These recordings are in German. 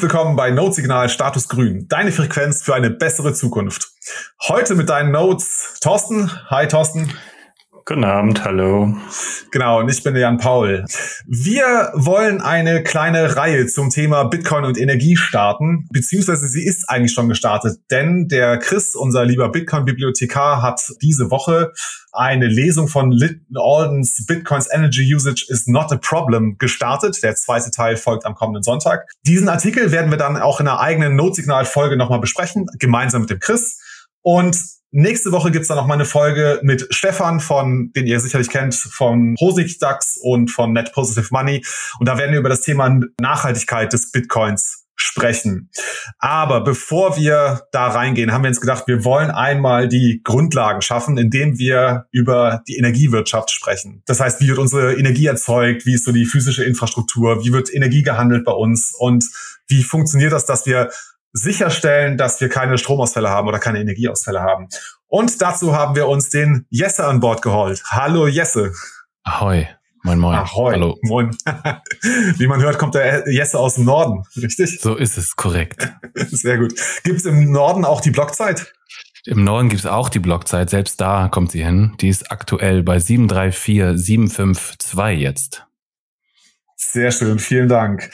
Herzlich willkommen bei Notesignal Status Grün, deine Frequenz für eine bessere Zukunft. Heute mit deinen Notes Thorsten. Hi Thorsten. Guten Abend, hallo. Genau, und ich bin der Jan Paul. Wir wollen eine kleine Reihe zum Thema Bitcoin und Energie starten, beziehungsweise sie ist eigentlich schon gestartet, denn der Chris, unser lieber Bitcoin-Bibliothekar, hat diese Woche eine Lesung von Lytton Aldens Bitcoins Energy Usage is not a problem gestartet. Der zweite Teil folgt am kommenden Sonntag. Diesen Artikel werden wir dann auch in einer eigenen Notsignal-Folge nochmal besprechen, gemeinsam mit dem Chris. Und Nächste Woche gibt's dann noch mal eine Folge mit Stefan von, den ihr sicherlich kennt, von Hosig DAX und von Net Positive Money. Und da werden wir über das Thema Nachhaltigkeit des Bitcoins sprechen. Aber bevor wir da reingehen, haben wir uns gedacht, wir wollen einmal die Grundlagen schaffen, indem wir über die Energiewirtschaft sprechen. Das heißt, wie wird unsere Energie erzeugt? Wie ist so die physische Infrastruktur? Wie wird Energie gehandelt bei uns? Und wie funktioniert das, dass wir sicherstellen, dass wir keine Stromausfälle haben oder keine Energieausfälle haben. Und dazu haben wir uns den Jesse an Bord geholt. Hallo Jesse. Ahoi. Moin, moin. Ahoi. Hallo. Moin. Wie man hört, kommt der Jesse aus dem Norden, richtig? So ist es, korrekt. Sehr gut. Gibt es im Norden auch die Blockzeit? Im Norden gibt es auch die Blockzeit, selbst da kommt sie hin. Die ist aktuell bei 734752 jetzt. Sehr schön, vielen Dank.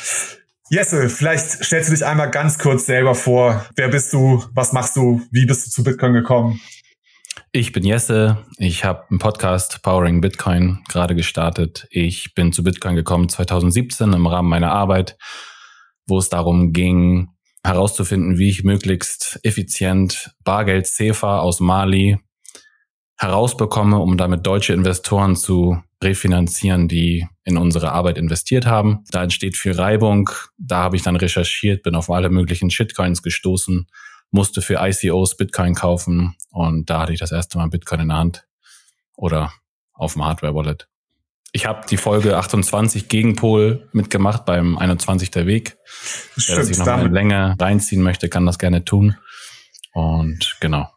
Jesse, vielleicht stellst du dich einmal ganz kurz selber vor. Wer bist du? Was machst du? Wie bist du zu Bitcoin gekommen? Ich bin Jesse. Ich habe einen Podcast Powering Bitcoin gerade gestartet. Ich bin zu Bitcoin gekommen 2017 im Rahmen meiner Arbeit, wo es darum ging, herauszufinden, wie ich möglichst effizient Bargeld CFA aus Mali herausbekomme, um damit deutsche Investoren zu refinanzieren, die in unsere Arbeit investiert haben. Da entsteht viel Reibung. Da habe ich dann recherchiert, bin auf alle möglichen Shitcoins gestoßen, musste für ICOs Bitcoin kaufen und da hatte ich das erste Mal Bitcoin in der Hand oder auf dem Hardware-Wallet. Ich habe die Folge 28 Gegenpol mitgemacht beim 21 der Weg. Wer sich noch eine Länge reinziehen möchte, kann das gerne tun. Und genau.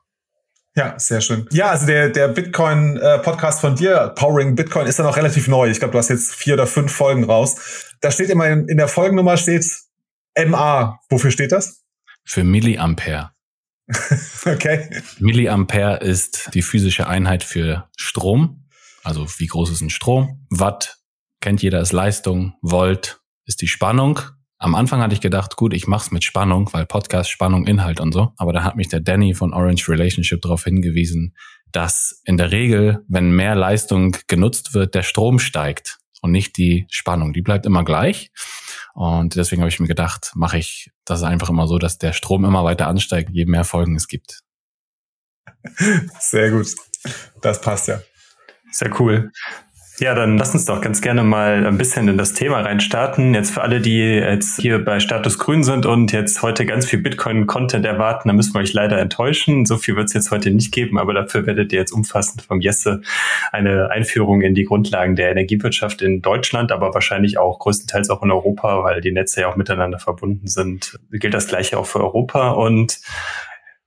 Ja, sehr schön. Ja, also der, der Bitcoin-Podcast äh, von dir, Powering Bitcoin, ist ja noch relativ neu. Ich glaube, du hast jetzt vier oder fünf Folgen raus. Da steht immer in, in der Folgennummer steht MA. Wofür steht das? Für Milliampere. okay. Milliampere ist die physische Einheit für Strom. Also wie groß ist ein Strom? Watt kennt jeder ist Leistung. Volt ist die Spannung. Am Anfang hatte ich gedacht, gut, ich mach's mit Spannung, weil Podcast, Spannung, Inhalt und so. Aber da hat mich der Danny von Orange Relationship darauf hingewiesen, dass in der Regel, wenn mehr Leistung genutzt wird, der Strom steigt und nicht die Spannung. Die bleibt immer gleich. Und deswegen habe ich mir gedacht, mache ich das einfach immer so, dass der Strom immer weiter ansteigt, je mehr Folgen es gibt. Sehr gut. Das passt ja. Sehr cool. Ja, dann lass uns doch ganz gerne mal ein bisschen in das Thema reinstarten. Jetzt für alle, die jetzt hier bei Status Grün sind und jetzt heute ganz viel Bitcoin-Content erwarten, da müssen wir euch leider enttäuschen. So viel wird es jetzt heute nicht geben, aber dafür werdet ihr jetzt umfassend vom Jesse eine Einführung in die Grundlagen der Energiewirtschaft in Deutschland, aber wahrscheinlich auch größtenteils auch in Europa, weil die Netze ja auch miteinander verbunden sind. Gilt das gleiche auch für Europa und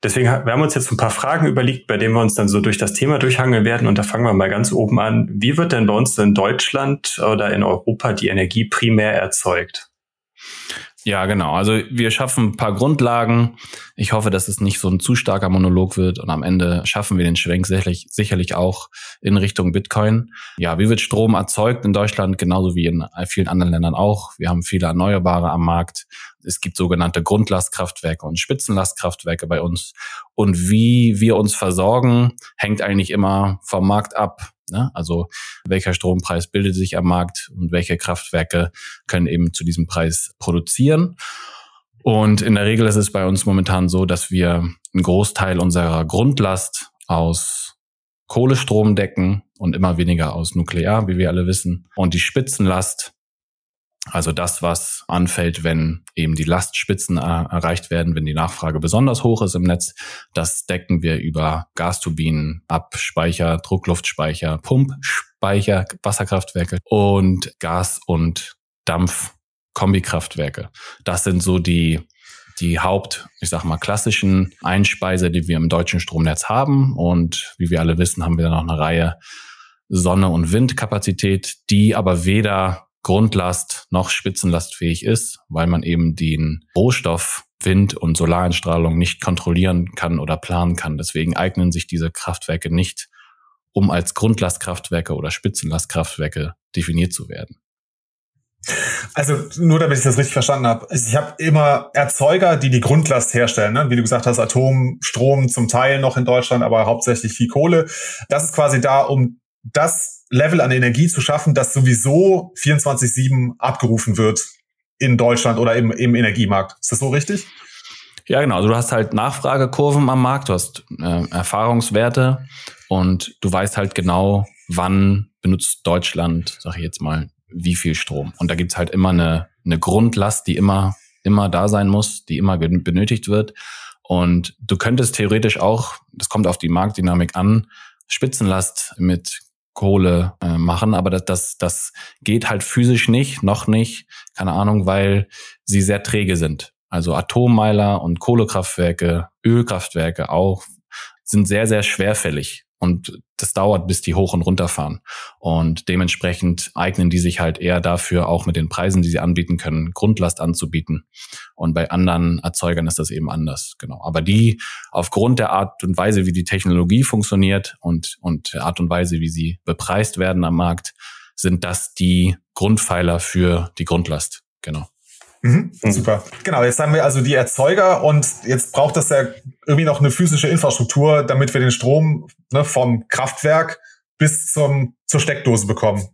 Deswegen wir haben uns jetzt ein paar Fragen überlegt, bei denen wir uns dann so durch das Thema durchhangeln werden. Und da fangen wir mal ganz oben an. Wie wird denn bei uns in Deutschland oder in Europa die Energie primär erzeugt? Ja, genau. Also wir schaffen ein paar Grundlagen. Ich hoffe, dass es nicht so ein zu starker Monolog wird und am Ende schaffen wir den Schwenk sicherlich, sicherlich auch in Richtung Bitcoin. Ja, wie wird Strom erzeugt in Deutschland, genauso wie in vielen anderen Ländern auch. Wir haben viele Erneuerbare am Markt. Es gibt sogenannte Grundlastkraftwerke und Spitzenlastkraftwerke bei uns. Und wie wir uns versorgen, hängt eigentlich immer vom Markt ab. Ne? Also welcher Strompreis bildet sich am Markt und welche Kraftwerke können eben zu diesem Preis produzieren. Und in der Regel ist es bei uns momentan so, dass wir einen Großteil unserer Grundlast aus Kohlestrom decken und immer weniger aus Nuklear, wie wir alle wissen. Und die Spitzenlast also das, was anfällt, wenn eben die Lastspitzen erreicht werden, wenn die Nachfrage besonders hoch ist im Netz, das decken wir über Gasturbinen, Abspeicher, Druckluftspeicher, Pumpspeicher, Wasserkraftwerke und Gas- und Dampf-Kombikraftwerke. Das sind so die die Haupt, ich sag mal, klassischen Einspeiser, die wir im deutschen Stromnetz haben. Und wie wir alle wissen, haben wir noch eine Reihe Sonne- und Windkapazität, die aber weder Grundlast noch spitzenlastfähig ist, weil man eben den Rohstoff Wind- und Solareinstrahlung nicht kontrollieren kann oder planen kann. Deswegen eignen sich diese Kraftwerke nicht, um als Grundlastkraftwerke oder Spitzenlastkraftwerke definiert zu werden. Also nur damit ich das richtig verstanden habe. Ich habe immer Erzeuger, die die Grundlast herstellen. Ne? Wie du gesagt hast, Atomstrom zum Teil noch in Deutschland, aber hauptsächlich viel Kohle. Das ist quasi da, um das Level an Energie zu schaffen, das sowieso 24-7 abgerufen wird in Deutschland oder im, im Energiemarkt. Ist das so richtig? Ja, genau. Also du hast halt Nachfragekurven am Markt, du hast äh, Erfahrungswerte und du weißt halt genau, wann benutzt Deutschland, sag ich jetzt mal, wie viel Strom. Und da gibt's halt immer eine, eine Grundlast, die immer, immer da sein muss, die immer benötigt wird. Und du könntest theoretisch auch, das kommt auf die Marktdynamik an, Spitzenlast mit Kohle äh, machen, aber das, das, das geht halt physisch nicht, noch nicht, keine Ahnung, weil sie sehr träge sind. Also Atommeiler und Kohlekraftwerke, Ölkraftwerke auch, sind sehr, sehr schwerfällig. Und das dauert, bis die hoch und runter fahren. Und dementsprechend eignen die sich halt eher dafür, auch mit den Preisen, die sie anbieten können, Grundlast anzubieten. Und bei anderen Erzeugern ist das eben anders, genau. Aber die aufgrund der Art und Weise, wie die Technologie funktioniert und, und der Art und Weise, wie sie bepreist werden am Markt, sind das die Grundpfeiler für die Grundlast, genau. Mhm, mhm, super. Genau, jetzt haben wir also die Erzeuger und jetzt braucht das ja irgendwie noch eine physische Infrastruktur, damit wir den Strom ne, vom Kraftwerk bis zum, zur Steckdose bekommen.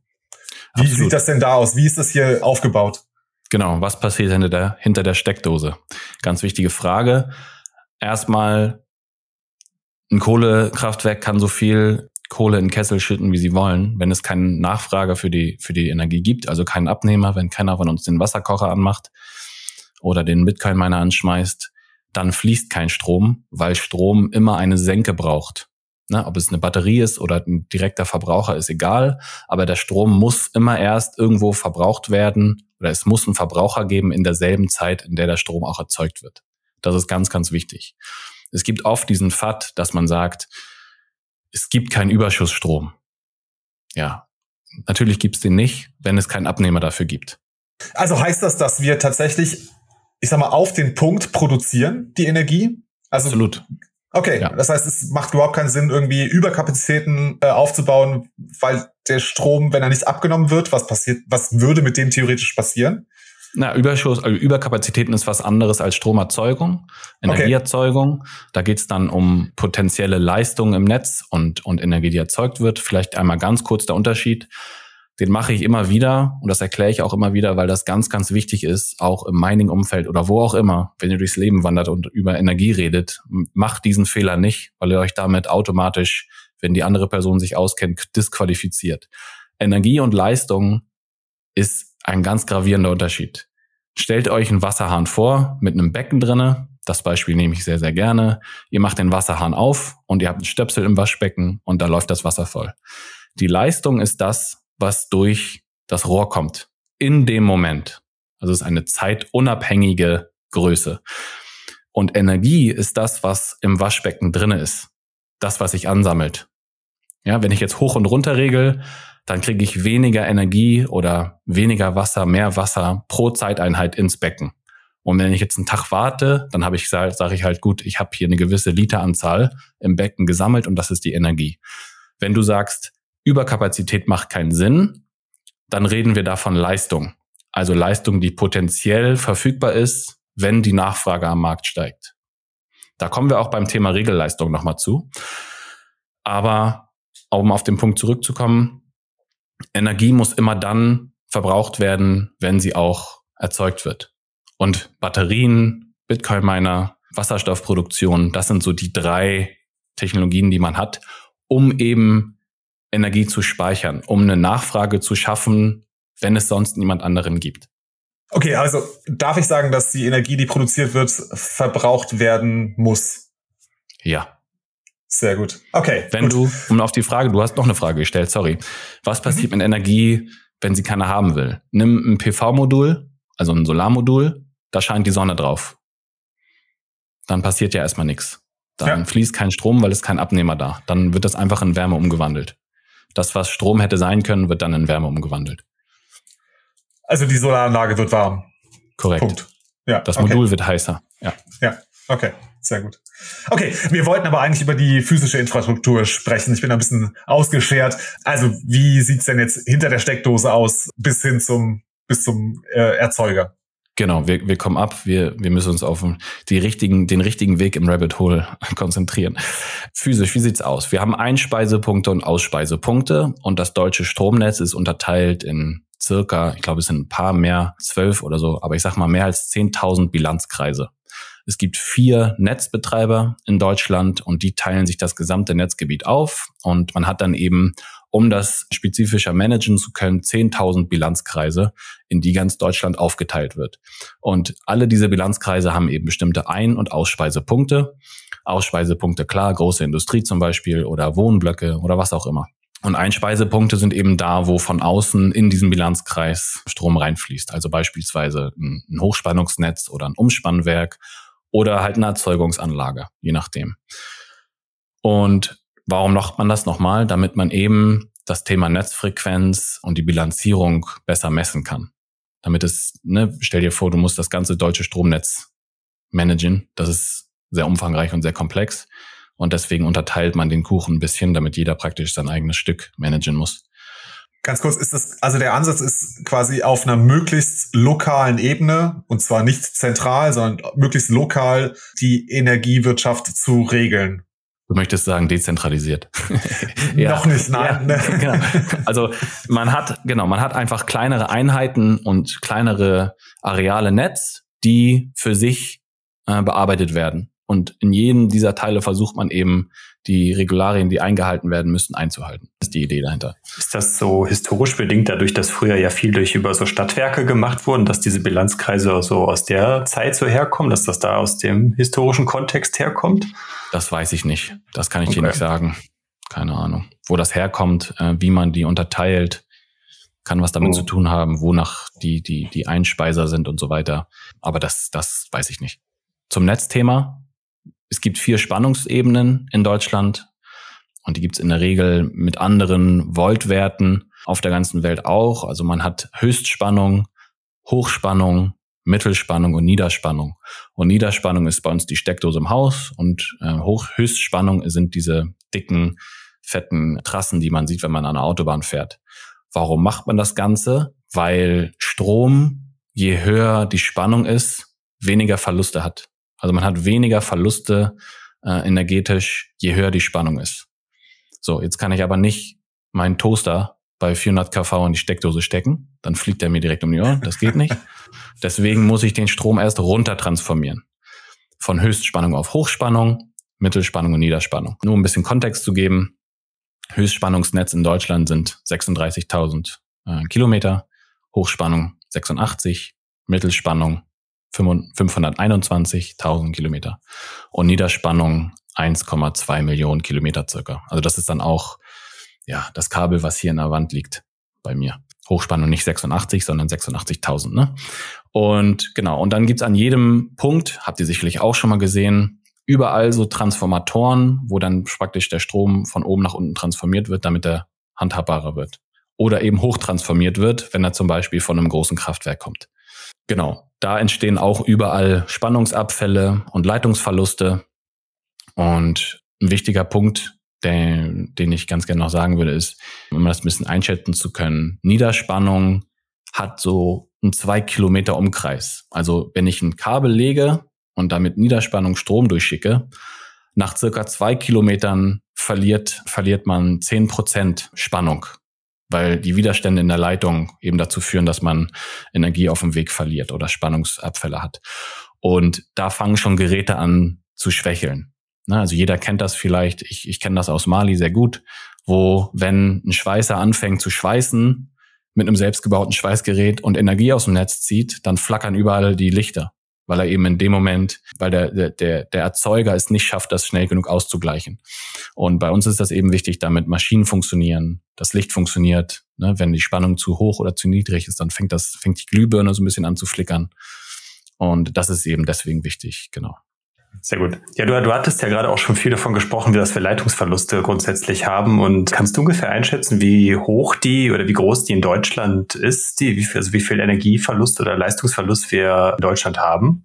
Wie Absolut. sieht das denn da aus? Wie ist das hier aufgebaut? Genau, was passiert hinter der, hinter der Steckdose? Ganz wichtige Frage. Erstmal, ein Kohlekraftwerk kann so viel Kohle in den Kessel schütten, wie sie wollen, wenn es keinen Nachfrager für die, für die Energie gibt, also keinen Abnehmer, wenn keiner von uns den Wasserkocher anmacht oder den Bitcoin-Miner anschmeißt, dann fließt kein Strom, weil Strom immer eine Senke braucht. Ne, ob es eine Batterie ist oder ein direkter Verbraucher, ist egal. Aber der Strom muss immer erst irgendwo verbraucht werden oder es muss einen Verbraucher geben in derselben Zeit, in der der Strom auch erzeugt wird. Das ist ganz, ganz wichtig. Es gibt oft diesen Fakt, dass man sagt, es gibt keinen Überschussstrom. Ja, natürlich gibt's den nicht, wenn es keinen Abnehmer dafür gibt. Also heißt das, dass wir tatsächlich, ich sag mal, auf den Punkt produzieren, die Energie? Also, Absolut. Okay, ja. das heißt, es macht überhaupt keinen Sinn, irgendwie Überkapazitäten äh, aufzubauen, weil der Strom, wenn er nicht abgenommen wird, was passiert, was würde mit dem theoretisch passieren? Na, Überschuss, also Überkapazitäten ist was anderes als Stromerzeugung, Energieerzeugung. Okay. Da geht's dann um potenzielle Leistungen im Netz und, und Energie, die erzeugt wird. Vielleicht einmal ganz kurz der Unterschied. Den mache ich immer wieder und das erkläre ich auch immer wieder, weil das ganz, ganz wichtig ist, auch im Mining-Umfeld oder wo auch immer, wenn ihr durchs Leben wandert und über Energie redet, macht diesen Fehler nicht, weil ihr euch damit automatisch, wenn die andere Person sich auskennt, disqualifiziert. Energie und Leistung ist ein ganz gravierender Unterschied. Stellt euch einen Wasserhahn vor mit einem Becken drinne. Das Beispiel nehme ich sehr, sehr gerne. Ihr macht den Wasserhahn auf und ihr habt einen Stöpsel im Waschbecken und da läuft das Wasser voll. Die Leistung ist das, was durch das Rohr kommt. In dem Moment. Also es ist eine zeitunabhängige Größe. Und Energie ist das, was im Waschbecken drinne ist. Das, was sich ansammelt. Ja, wenn ich jetzt hoch und runter regel, dann kriege ich weniger Energie oder weniger Wasser, mehr Wasser pro Zeiteinheit ins Becken. Und wenn ich jetzt einen Tag warte, dann habe ich sage ich halt gut, ich habe hier eine gewisse Literanzahl im Becken gesammelt und das ist die Energie. Wenn du sagst, Überkapazität macht keinen Sinn, dann reden wir davon Leistung. Also Leistung, die potenziell verfügbar ist, wenn die Nachfrage am Markt steigt. Da kommen wir auch beim Thema Regelleistung nochmal zu. Aber um auf den Punkt zurückzukommen, Energie muss immer dann verbraucht werden, wenn sie auch erzeugt wird. Und Batterien, Bitcoin-Miner, Wasserstoffproduktion, das sind so die drei Technologien, die man hat, um eben Energie zu speichern, um eine Nachfrage zu schaffen, wenn es sonst niemand anderen gibt. Okay, also darf ich sagen, dass die Energie, die produziert wird, verbraucht werden muss? Ja. Sehr gut. Okay. Wenn gut. du, um auf die Frage, du hast noch eine Frage gestellt, sorry. Was passiert mhm. mit Energie, wenn sie keiner haben will? Nimm ein PV-Modul, also ein Solarmodul, da scheint die Sonne drauf. Dann passiert ja erstmal nichts. Dann ja. fließt kein Strom, weil es kein Abnehmer da. Dann wird das einfach in Wärme umgewandelt. Das, was Strom hätte sein können, wird dann in Wärme umgewandelt. Also die Solaranlage wird warm. Korrekt. Punkt. Ja. Das Modul okay. wird heißer. Ja. Ja. Okay. Sehr gut. Okay, wir wollten aber eigentlich über die physische Infrastruktur sprechen. Ich bin ein bisschen ausgeschert. Also, wie sieht's denn jetzt hinter der Steckdose aus bis hin zum bis zum äh, Erzeuger? Genau, wir, wir kommen ab, wir, wir müssen uns auf die richtigen, den richtigen Weg im Rabbit Hole konzentrieren. Physisch, wie sieht's aus? Wir haben Einspeisepunkte und Ausspeisepunkte und das deutsche Stromnetz ist unterteilt in circa, ich glaube, es sind ein paar mehr, zwölf oder so, aber ich sag mal mehr als 10.000 Bilanzkreise. Es gibt vier Netzbetreiber in Deutschland und die teilen sich das gesamte Netzgebiet auf und man hat dann eben um das spezifischer managen zu können, 10.000 Bilanzkreise, in die ganz Deutschland aufgeteilt wird. Und alle diese Bilanzkreise haben eben bestimmte Ein- und Ausspeisepunkte. Ausspeisepunkte, klar, große Industrie zum Beispiel oder Wohnblöcke oder was auch immer. Und Einspeisepunkte sind eben da, wo von außen in diesen Bilanzkreis Strom reinfließt. Also beispielsweise ein Hochspannungsnetz oder ein Umspannwerk oder halt eine Erzeugungsanlage, je nachdem. Und Warum macht man das nochmal? Damit man eben das Thema Netzfrequenz und die Bilanzierung besser messen kann. Damit es, ne, stell dir vor, du musst das ganze deutsche Stromnetz managen. Das ist sehr umfangreich und sehr komplex. Und deswegen unterteilt man den Kuchen ein bisschen, damit jeder praktisch sein eigenes Stück managen muss. Ganz kurz ist das, also der Ansatz ist quasi auf einer möglichst lokalen Ebene, und zwar nicht zentral, sondern möglichst lokal die Energiewirtschaft zu regeln. Du möchtest sagen dezentralisiert. ja. Noch nicht, nein. Ja, genau. Also man hat, genau, man hat einfach kleinere Einheiten und kleinere Areale Netz, die für sich äh, bearbeitet werden. Und in jedem dieser Teile versucht man eben, die Regularien, die eingehalten werden müssen, einzuhalten. Das ist die Idee dahinter. Ist das so historisch bedingt, dadurch, dass früher ja viel durch über so Stadtwerke gemacht wurden, dass diese Bilanzkreise so aus der Zeit so herkommen, dass das da aus dem historischen Kontext herkommt? Das weiß ich nicht. Das kann ich okay. dir nicht sagen. Keine Ahnung. Wo das herkommt, äh, wie man die unterteilt, kann was damit oh. zu tun haben, wonach die, die, die Einspeiser sind und so weiter. Aber das, das weiß ich nicht. Zum Netzthema es gibt vier Spannungsebenen in Deutschland und die gibt es in der Regel mit anderen Voltwerten auf der ganzen Welt auch. Also man hat Höchstspannung, Hochspannung, Mittelspannung und Niederspannung. Und Niederspannung ist bei uns die Steckdose im Haus und äh, Hoch Höchstspannung sind diese dicken, fetten Trassen, die man sieht, wenn man an der Autobahn fährt. Warum macht man das Ganze? Weil Strom, je höher die Spannung ist, weniger Verluste hat. Also man hat weniger Verluste äh, energetisch, je höher die Spannung ist. So, jetzt kann ich aber nicht meinen Toaster bei 400 kV in die Steckdose stecken, dann fliegt er mir direkt um die Ohren. Das geht nicht. Deswegen muss ich den Strom erst runter transformieren. Von Höchstspannung auf Hochspannung, Mittelspannung und Niederspannung. Nur um ein bisschen Kontext zu geben. Höchstspannungsnetz in Deutschland sind 36.000 äh, Kilometer, Hochspannung 86, Mittelspannung 521.000 Kilometer und Niederspannung 1,2 Millionen Kilometer circa. Also das ist dann auch ja das Kabel, was hier in der Wand liegt bei mir. Hochspannung nicht 86, sondern 86.000. Ne? Und genau, und dann gibt's an jedem Punkt, habt ihr sicherlich auch schon mal gesehen, überall so Transformatoren, wo dann praktisch der Strom von oben nach unten transformiert wird, damit er handhabbarer wird. Oder eben hochtransformiert wird, wenn er zum Beispiel von einem großen Kraftwerk kommt. Genau. Da entstehen auch überall Spannungsabfälle und Leitungsverluste. Und ein wichtiger Punkt, den, den ich ganz gerne noch sagen würde, ist, um das ein bisschen einschätzen zu können, Niederspannung hat so einen zwei Kilometer Umkreis. Also wenn ich ein Kabel lege und damit Niederspannung Strom durchschicke, nach circa zwei Kilometern verliert, verliert man zehn Prozent Spannung weil die Widerstände in der Leitung eben dazu führen, dass man Energie auf dem Weg verliert oder Spannungsabfälle hat. Und da fangen schon Geräte an zu schwächeln. Also jeder kennt das vielleicht, ich, ich kenne das aus Mali sehr gut, wo wenn ein Schweißer anfängt zu schweißen mit einem selbstgebauten Schweißgerät und Energie aus dem Netz zieht, dann flackern überall die Lichter weil er eben in dem Moment, weil der, der, der Erzeuger es nicht schafft, das schnell genug auszugleichen. Und bei uns ist das eben wichtig, damit Maschinen funktionieren, das Licht funktioniert. Ne? Wenn die Spannung zu hoch oder zu niedrig ist, dann fängt das, fängt die Glühbirne so ein bisschen an zu flickern. Und das ist eben deswegen wichtig, genau. Sehr gut. Ja, du, du hattest ja gerade auch schon viel davon gesprochen, wie das wir Leitungsverluste grundsätzlich haben. Und kannst du ungefähr einschätzen, wie hoch die oder wie groß die in Deutschland ist, die, wie viel, also wie viel Energieverlust oder Leistungsverlust wir in Deutschland haben?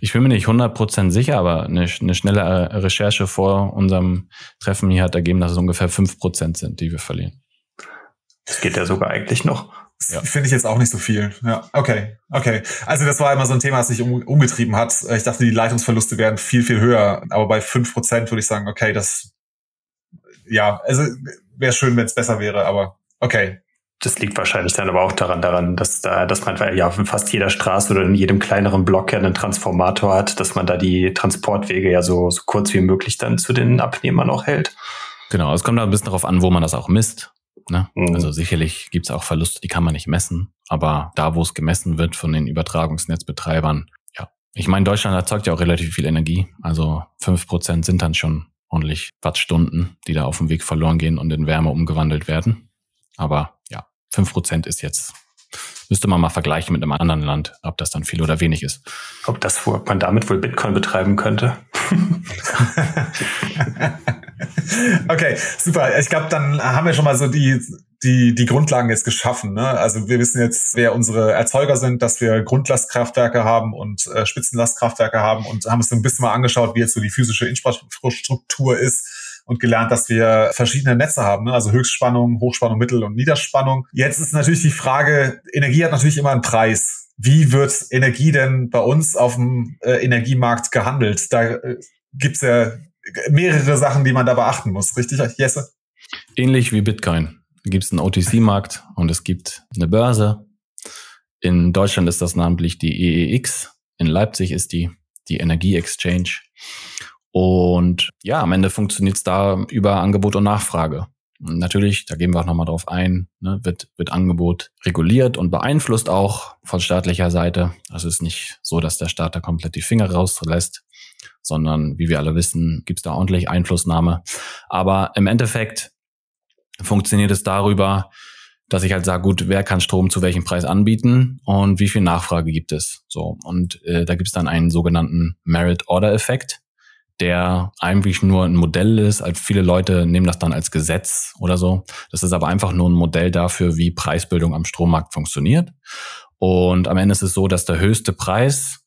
Ich bin mir nicht 100% sicher, aber eine, eine schnelle Recherche vor unserem Treffen hier hat ergeben, dass es ungefähr 5% sind, die wir verlieren. Das geht ja sogar eigentlich noch. Ja. Finde ich jetzt auch nicht so viel. Ja, okay, okay. Also das war immer so ein Thema, das sich um, umgetrieben hat. Ich dachte, die Leitungsverluste wären viel, viel höher. Aber bei fünf Prozent würde ich sagen, okay, das, ja, also wäre schön, wenn es besser wäre, aber okay. Das liegt wahrscheinlich dann aber auch daran, daran, dass da, dass man ja in fast jeder Straße oder in jedem kleineren Block ja einen Transformator hat, dass man da die Transportwege ja so, so kurz wie möglich dann zu den Abnehmern auch hält. Genau, es kommt da ein bisschen darauf an, wo man das auch misst. Ne? Mhm. Also sicherlich gibt es auch Verluste, die kann man nicht messen, aber da, wo es gemessen wird von den Übertragungsnetzbetreibern, ja. Ich meine, Deutschland erzeugt ja auch relativ viel Energie. Also fünf Prozent sind dann schon ordentlich Wattstunden, die da auf dem Weg verloren gehen und in Wärme umgewandelt werden. Aber ja, fünf Prozent ist jetzt müsste man mal vergleichen mit einem anderen Land, ob das dann viel oder wenig ist. Ob das, ob man damit wohl Bitcoin betreiben könnte? okay, super. Ich glaube, dann haben wir schon mal so die, die, die Grundlagen jetzt geschaffen. Ne? Also wir wissen jetzt, wer unsere Erzeuger sind, dass wir Grundlastkraftwerke haben und äh, Spitzenlastkraftwerke haben und haben uns so ein bisschen mal angeschaut, wie jetzt so die physische Infrastruktur ist und gelernt, dass wir verschiedene Netze haben, ne? also Höchstspannung, Hochspannung, Mittel- und Niederspannung. Jetzt ist natürlich die Frage, Energie hat natürlich immer einen Preis. Wie wird Energie denn bei uns auf dem äh, Energiemarkt gehandelt? Da äh, gibt's ja mehrere Sachen, die man da beachten muss, richtig, Jesse? Ähnlich wie Bitcoin. Da gibt es einen OTC-Markt und es gibt eine Börse. In Deutschland ist das namentlich die EEX. In Leipzig ist die die Energie Exchange. Und ja, am Ende funktioniert es da über Angebot und Nachfrage. Und natürlich, da gehen wir auch nochmal drauf ein, ne, wird, wird Angebot reguliert und beeinflusst auch von staatlicher Seite. Also es ist nicht so, dass der Staat da komplett die Finger rauslässt sondern wie wir alle wissen, gibt es da ordentlich Einflussnahme. Aber im Endeffekt funktioniert es darüber, dass ich halt sage, gut, wer kann Strom zu welchem Preis anbieten und wie viel Nachfrage gibt es. So und äh, da gibt es dann einen sogenannten Merit Order Effekt, der eigentlich nur ein Modell ist. Also viele Leute nehmen das dann als Gesetz oder so. Das ist aber einfach nur ein Modell dafür, wie Preisbildung am Strommarkt funktioniert. Und am Ende ist es so, dass der höchste Preis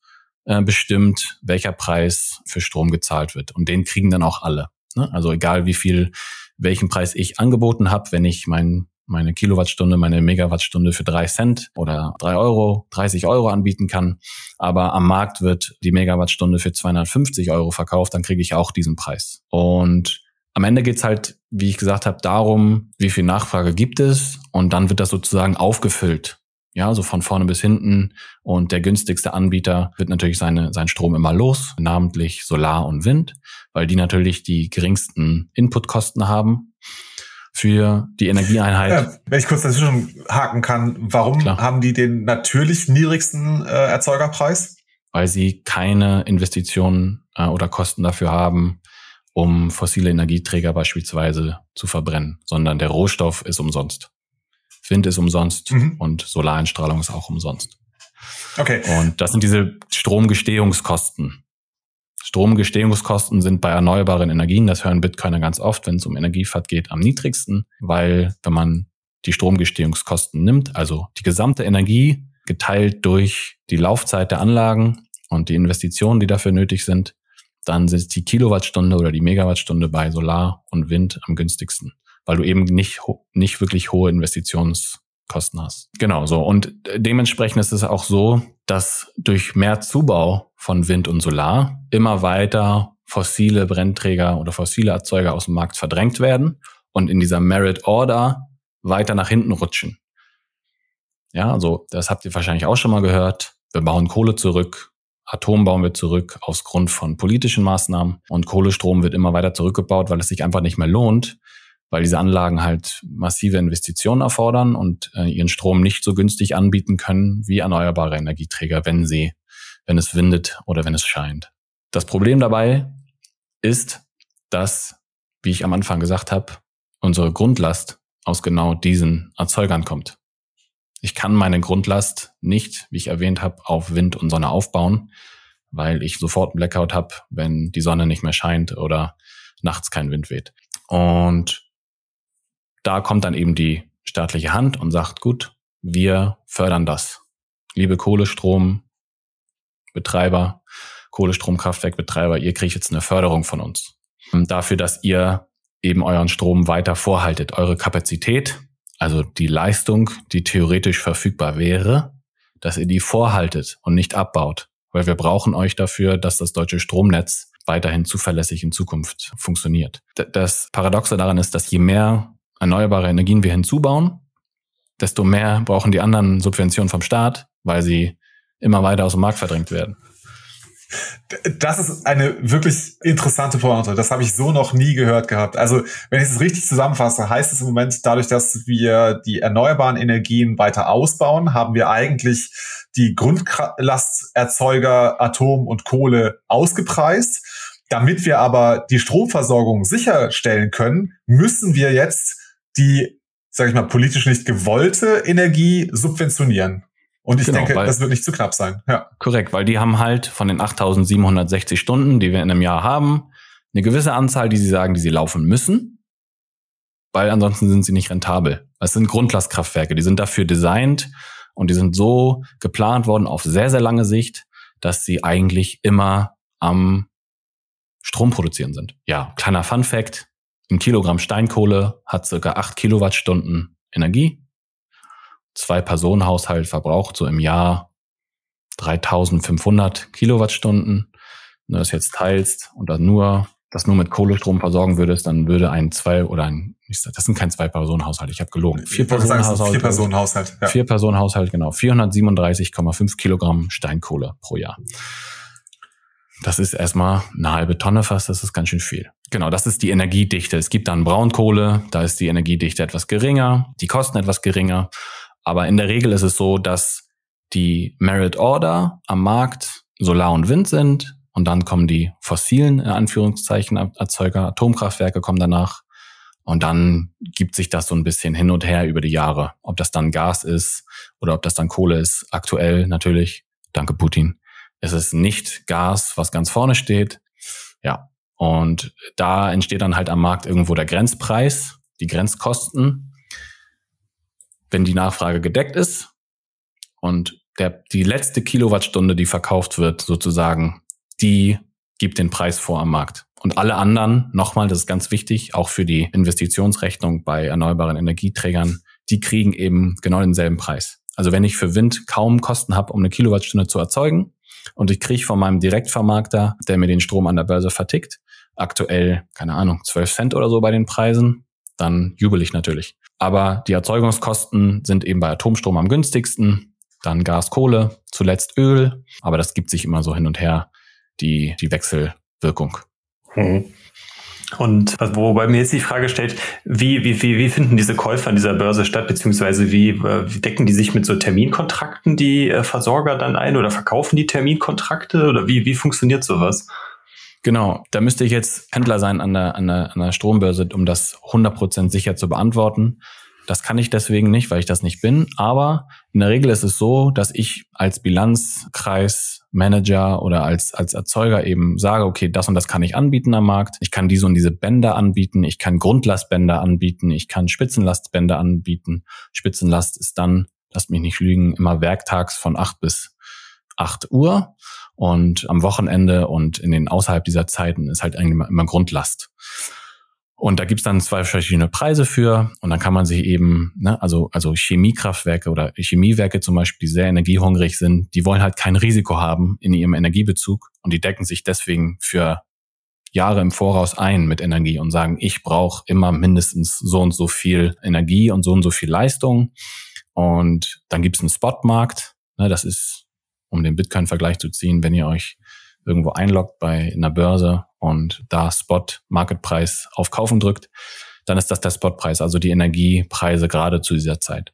äh, bestimmt, welcher Preis für Strom gezahlt wird. Und den kriegen dann auch alle. Ne? Also egal wie viel, welchen Preis ich angeboten habe, wenn ich mein, meine Kilowattstunde, meine Megawattstunde für drei Cent oder drei Euro, 30 Euro anbieten kann, aber am Markt wird die Megawattstunde für 250 Euro verkauft, dann kriege ich auch diesen Preis. Und am Ende geht's halt, wie ich gesagt habe, darum, wie viel Nachfrage gibt es und dann wird das sozusagen aufgefüllt ja, so von vorne bis hinten. Und der günstigste Anbieter wird natürlich seine, seinen Strom immer los, namentlich Solar und Wind, weil die natürlich die geringsten Inputkosten haben für die Energieeinheit. Ja, wenn ich kurz dazwischen haken kann, warum Klar. haben die den natürlich niedrigsten äh, Erzeugerpreis? Weil sie keine Investitionen äh, oder Kosten dafür haben, um fossile Energieträger beispielsweise zu verbrennen, sondern der Rohstoff ist umsonst. Wind ist umsonst mhm. und Solareinstrahlung ist auch umsonst. Okay. Und das sind diese Stromgestehungskosten. Stromgestehungskosten sind bei erneuerbaren Energien, das hören Bitcoiner ganz oft, wenn es um Energiefahrt geht, am niedrigsten, weil wenn man die Stromgestehungskosten nimmt, also die gesamte Energie geteilt durch die Laufzeit der Anlagen und die Investitionen, die dafür nötig sind, dann sind die Kilowattstunde oder die Megawattstunde bei Solar und Wind am günstigsten weil du eben nicht, nicht wirklich hohe Investitionskosten hast. Genau so. Und dementsprechend ist es auch so, dass durch mehr Zubau von Wind und Solar immer weiter fossile Brennträger oder fossile Erzeuger aus dem Markt verdrängt werden und in dieser Merit Order weiter nach hinten rutschen. Ja, also das habt ihr wahrscheinlich auch schon mal gehört. Wir bauen Kohle zurück, Atom bauen wir zurück aus Grund von politischen Maßnahmen und Kohlestrom wird immer weiter zurückgebaut, weil es sich einfach nicht mehr lohnt, weil diese Anlagen halt massive Investitionen erfordern und äh, ihren Strom nicht so günstig anbieten können wie erneuerbare Energieträger, wenn sie, wenn es windet oder wenn es scheint. Das Problem dabei ist, dass, wie ich am Anfang gesagt habe, unsere Grundlast aus genau diesen Erzeugern kommt. Ich kann meine Grundlast nicht, wie ich erwähnt habe, auf Wind und Sonne aufbauen, weil ich sofort einen Blackout habe, wenn die Sonne nicht mehr scheint oder nachts kein Wind weht. Und da kommt dann eben die staatliche Hand und sagt, gut, wir fördern das. Liebe Kohlestrombetreiber, Kohlestromkraftwerkbetreiber, ihr kriegt jetzt eine Förderung von uns. Dafür, dass ihr eben euren Strom weiter vorhaltet, eure Kapazität, also die Leistung, die theoretisch verfügbar wäre, dass ihr die vorhaltet und nicht abbaut. Weil wir brauchen euch dafür, dass das deutsche Stromnetz weiterhin zuverlässig in Zukunft funktioniert. Das Paradoxe daran ist, dass je mehr erneuerbare Energien wir hinzubauen, desto mehr brauchen die anderen Subventionen vom Staat, weil sie immer weiter aus dem Markt verdrängt werden. Das ist eine wirklich interessante Pointe. Das habe ich so noch nie gehört gehabt. Also, wenn ich es richtig zusammenfasse, heißt es im Moment, dadurch, dass wir die erneuerbaren Energien weiter ausbauen, haben wir eigentlich die Grundlasterzeuger Atom und Kohle ausgepreist. Damit wir aber die Stromversorgung sicherstellen können, müssen wir jetzt die, sage ich mal, politisch nicht gewollte Energie subventionieren. Und ich genau, denke, weil, das wird nicht zu knapp sein. Ja. Korrekt, weil die haben halt von den 8760 Stunden, die wir in einem Jahr haben, eine gewisse Anzahl, die sie sagen, die sie laufen müssen, weil ansonsten sind sie nicht rentabel. Das sind Grundlastkraftwerke, die sind dafür designt und die sind so geplant worden auf sehr, sehr lange Sicht, dass sie eigentlich immer am Strom produzieren sind. Ja, kleiner Fun Fact. Ein Kilogramm Steinkohle hat circa acht Kilowattstunden Energie Zwei-Personen-Haushalt verbraucht so im Jahr 3500 Kilowattstunden. Wenn du das jetzt teilst und das nur, das nur mit Kohlestrom versorgen würdest, dann würde ein zwei oder ein, das sind kein Zwei-Personen-Haushalt, ich habe gelogen. Vier-Personen-Haushalt. Vier-Personen-Haushalt, ja. Vier-Personen-Haushalt, genau. 437,5 Kilogramm Steinkohle pro Jahr. Das ist erstmal eine halbe Tonne fast, das ist ganz schön viel. Genau, das ist die Energiedichte. Es gibt dann Braunkohle, da ist die Energiedichte etwas geringer, die Kosten etwas geringer. Aber in der Regel ist es so, dass die Merit Order am Markt Solar und Wind sind und dann kommen die fossilen, in Anführungszeichen, Erzeuger, Atomkraftwerke kommen danach. Und dann gibt sich das so ein bisschen hin und her über die Jahre. Ob das dann Gas ist oder ob das dann Kohle ist. Aktuell natürlich, danke Putin, ist es nicht Gas, was ganz vorne steht. Ja. Und da entsteht dann halt am Markt irgendwo der Grenzpreis, die Grenzkosten wenn die Nachfrage gedeckt ist und der, die letzte Kilowattstunde, die verkauft wird, sozusagen, die gibt den Preis vor am Markt. Und alle anderen, nochmal, das ist ganz wichtig, auch für die Investitionsrechnung bei erneuerbaren Energieträgern, die kriegen eben genau denselben Preis. Also wenn ich für Wind kaum Kosten habe, um eine Kilowattstunde zu erzeugen, und ich kriege von meinem Direktvermarkter, der mir den Strom an der Börse vertickt, aktuell, keine Ahnung, 12 Cent oder so bei den Preisen, dann jubel ich natürlich. Aber die Erzeugungskosten sind eben bei Atomstrom am günstigsten, dann Gas, Kohle, zuletzt Öl. Aber das gibt sich immer so hin und her, die, die Wechselwirkung. Hm. Und wobei mir jetzt die Frage stellt, wie, wie, wie, wie finden diese Käufer an dieser Börse statt, beziehungsweise wie, äh, wie decken die sich mit so Terminkontrakten die äh, Versorger dann ein oder verkaufen die Terminkontrakte oder wie, wie funktioniert sowas? Genau, da müsste ich jetzt Händler sein an der, an der, an der Strombörse, um das 100% sicher zu beantworten. Das kann ich deswegen nicht, weil ich das nicht bin. Aber in der Regel ist es so, dass ich als Bilanzkreismanager oder als, als Erzeuger eben sage, okay, das und das kann ich anbieten am Markt. Ich kann diese und diese Bänder anbieten. Ich kann Grundlastbänder anbieten. Ich kann Spitzenlastbänder anbieten. Spitzenlast ist dann, lasst mich nicht lügen, immer werktags von acht bis acht Uhr. Und am Wochenende und in den außerhalb dieser Zeiten ist halt eigentlich immer Grundlast. Und da gibt's dann zwei verschiedene Preise für. Und dann kann man sich eben, ne, also, also Chemiekraftwerke oder Chemiewerke zum Beispiel, die sehr energiehungrig sind, die wollen halt kein Risiko haben in ihrem Energiebezug. Und die decken sich deswegen für Jahre im Voraus ein mit Energie und sagen, ich brauche immer mindestens so und so viel Energie und so und so viel Leistung. Und dann gibt's einen Spotmarkt. Ne, das ist um den Bitcoin-Vergleich zu ziehen, wenn ihr euch irgendwo einloggt bei einer Börse und da Spot-Marketpreis auf Kaufen drückt, dann ist das der Spotpreis, also die Energiepreise gerade zu dieser Zeit.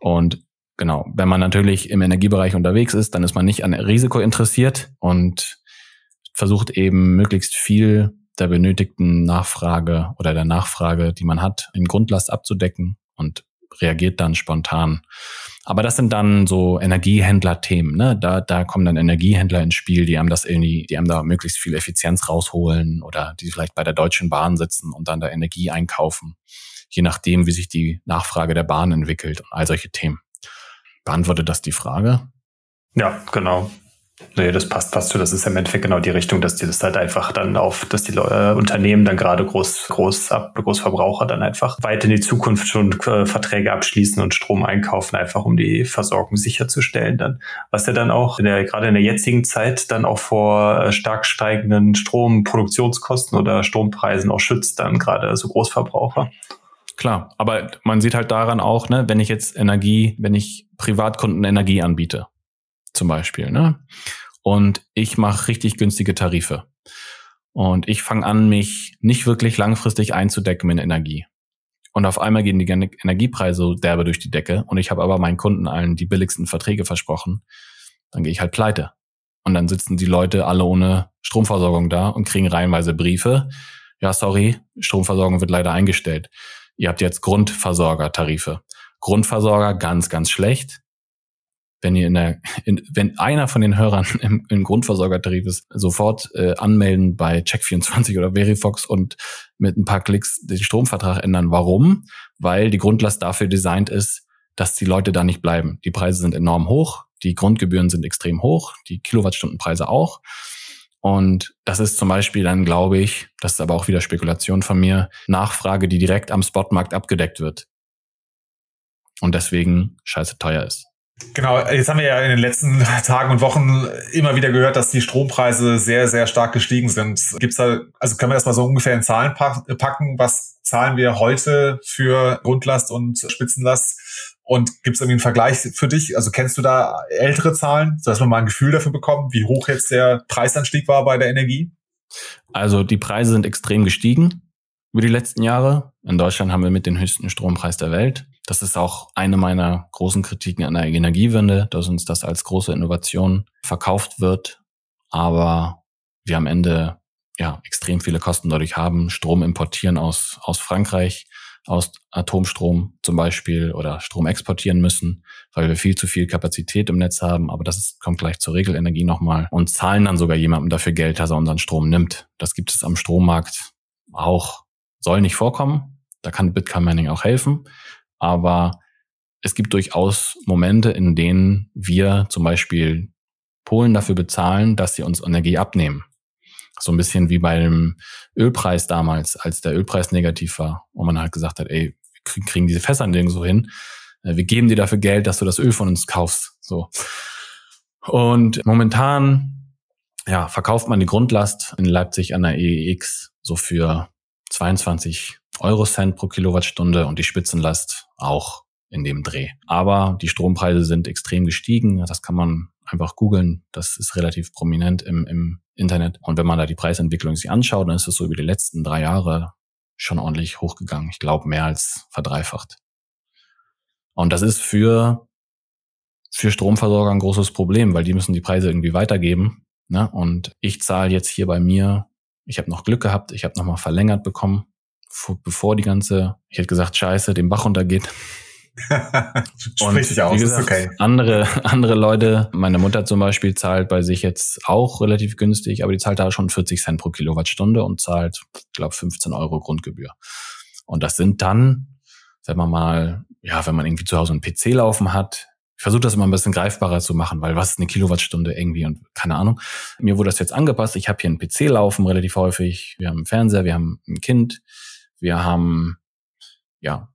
Und genau, wenn man natürlich im Energiebereich unterwegs ist, dann ist man nicht an Risiko interessiert und versucht eben möglichst viel der benötigten Nachfrage oder der Nachfrage, die man hat, in Grundlast abzudecken und reagiert dann spontan Aber das sind dann so Energiehändler-Themen, ne? Da, da kommen dann Energiehändler ins Spiel, die haben das irgendwie, die haben da möglichst viel Effizienz rausholen oder die vielleicht bei der Deutschen Bahn sitzen und dann da Energie einkaufen. Je nachdem, wie sich die Nachfrage der Bahn entwickelt und all solche Themen. Beantwortet das die Frage? Ja, genau. Nee, das passt fast zu. Das ist im Endeffekt genau die Richtung, dass die das halt einfach dann auf, dass die äh, Unternehmen dann gerade groß, groß, Großverbraucher dann einfach weit in die Zukunft schon äh, Verträge abschließen und Strom einkaufen, einfach um die Versorgung sicherzustellen dann. Was ja dann auch in der, gerade in der jetzigen Zeit dann auch vor äh, stark steigenden Stromproduktionskosten oder Strompreisen auch schützt, dann gerade so Großverbraucher. Klar, aber man sieht halt daran auch, ne, wenn ich jetzt Energie, wenn ich Privatkunden Energie anbiete, zum Beispiel. Ne? Und ich mache richtig günstige Tarife. Und ich fange an, mich nicht wirklich langfristig einzudecken mit Energie. Und auf einmal gehen die Energiepreise derbe durch die Decke und ich habe aber meinen Kunden allen die billigsten Verträge versprochen. Dann gehe ich halt pleite. Und dann sitzen die Leute alle ohne Stromversorgung da und kriegen reihenweise Briefe. Ja, sorry, Stromversorgung wird leider eingestellt. Ihr habt jetzt Grundversorgertarife. Grundversorger ganz, ganz schlecht wenn ihr in der, in, wenn einer von den Hörern im, im Grundversorgertarif ist, sofort äh, anmelden bei Check24 oder Verifox und mit ein paar Klicks den Stromvertrag ändern. Warum? Weil die Grundlast dafür designt ist, dass die Leute da nicht bleiben. Die Preise sind enorm hoch, die Grundgebühren sind extrem hoch, die Kilowattstundenpreise auch. Und das ist zum Beispiel dann, glaube ich, das ist aber auch wieder Spekulation von mir, Nachfrage, die direkt am Spotmarkt abgedeckt wird. Und deswegen scheiße teuer ist. Genau, jetzt haben wir ja in den letzten Tagen und Wochen immer wieder gehört, dass die Strompreise sehr, sehr stark gestiegen sind. Gibt's da, also können wir das mal so ungefähr in Zahlen packen? Was zahlen wir heute für Grundlast und Spitzenlast? Und gibt es irgendwie einen Vergleich für dich? Also kennst du da ältere Zahlen, dass wir mal ein Gefühl dafür bekommen, wie hoch jetzt der Preisanstieg war bei der Energie? Also die Preise sind extrem gestiegen über die letzten Jahre. In Deutschland haben wir mit den höchsten Strompreis der Welt. Das ist auch eine meiner großen Kritiken an der Energiewende, dass uns das als große Innovation verkauft wird, aber wir am Ende ja extrem viele Kosten dadurch haben. Strom importieren aus, aus Frankreich, aus Atomstrom zum Beispiel oder Strom exportieren müssen, weil wir viel zu viel Kapazität im Netz haben. Aber das ist, kommt gleich zur Regelenergie nochmal und zahlen dann sogar jemandem dafür Geld, dass er unseren Strom nimmt. Das gibt es am Strommarkt auch. Soll nicht vorkommen. Da kann Bitcoin Mining auch helfen. Aber es gibt durchaus Momente, in denen wir zum Beispiel Polen dafür bezahlen, dass sie uns Energie abnehmen. So ein bisschen wie beim Ölpreis damals, als der Ölpreis negativ war, wo man halt gesagt hat, ey, wir kriegen diese Fässer nirgendwo hin. Äh, wir geben dir dafür Geld, dass du das Öl von uns kaufst. So. Und momentan, ja, verkauft man die Grundlast in Leipzig an der EEX so für 22 Eurocent pro Kilowattstunde und die Spitzenlast auch in dem Dreh. Aber die Strompreise sind extrem gestiegen. Das kann man einfach googeln. Das ist relativ prominent im, im Internet. Und wenn man da die Preisentwicklung sich anschaut, dann ist es so über die letzten drei Jahre schon ordentlich hochgegangen. Ich glaube, mehr als verdreifacht. Und das ist für, für Stromversorger ein großes Problem, weil die müssen die Preise irgendwie weitergeben. Ne? Und ich zahle jetzt hier bei mir, ich habe noch Glück gehabt, ich habe nochmal verlängert bekommen bevor die ganze, ich hätte gesagt, Scheiße, den Bach runtergeht. Sprich dich aus, gesagt, ist okay. Andere, andere Leute, meine Mutter zum Beispiel zahlt bei sich jetzt auch relativ günstig, aber die zahlt da schon 40 Cent pro Kilowattstunde und zahlt, ich glaube, 15 Euro Grundgebühr. Und das sind dann, wenn man mal, ja, wenn man irgendwie zu Hause einen PC laufen hat, ich versuche das immer ein bisschen greifbarer zu machen, weil was ist eine Kilowattstunde irgendwie und keine Ahnung. Mir wurde das jetzt angepasst. Ich habe hier einen PC laufen relativ häufig. Wir haben einen Fernseher, wir haben ein Kind wir haben ja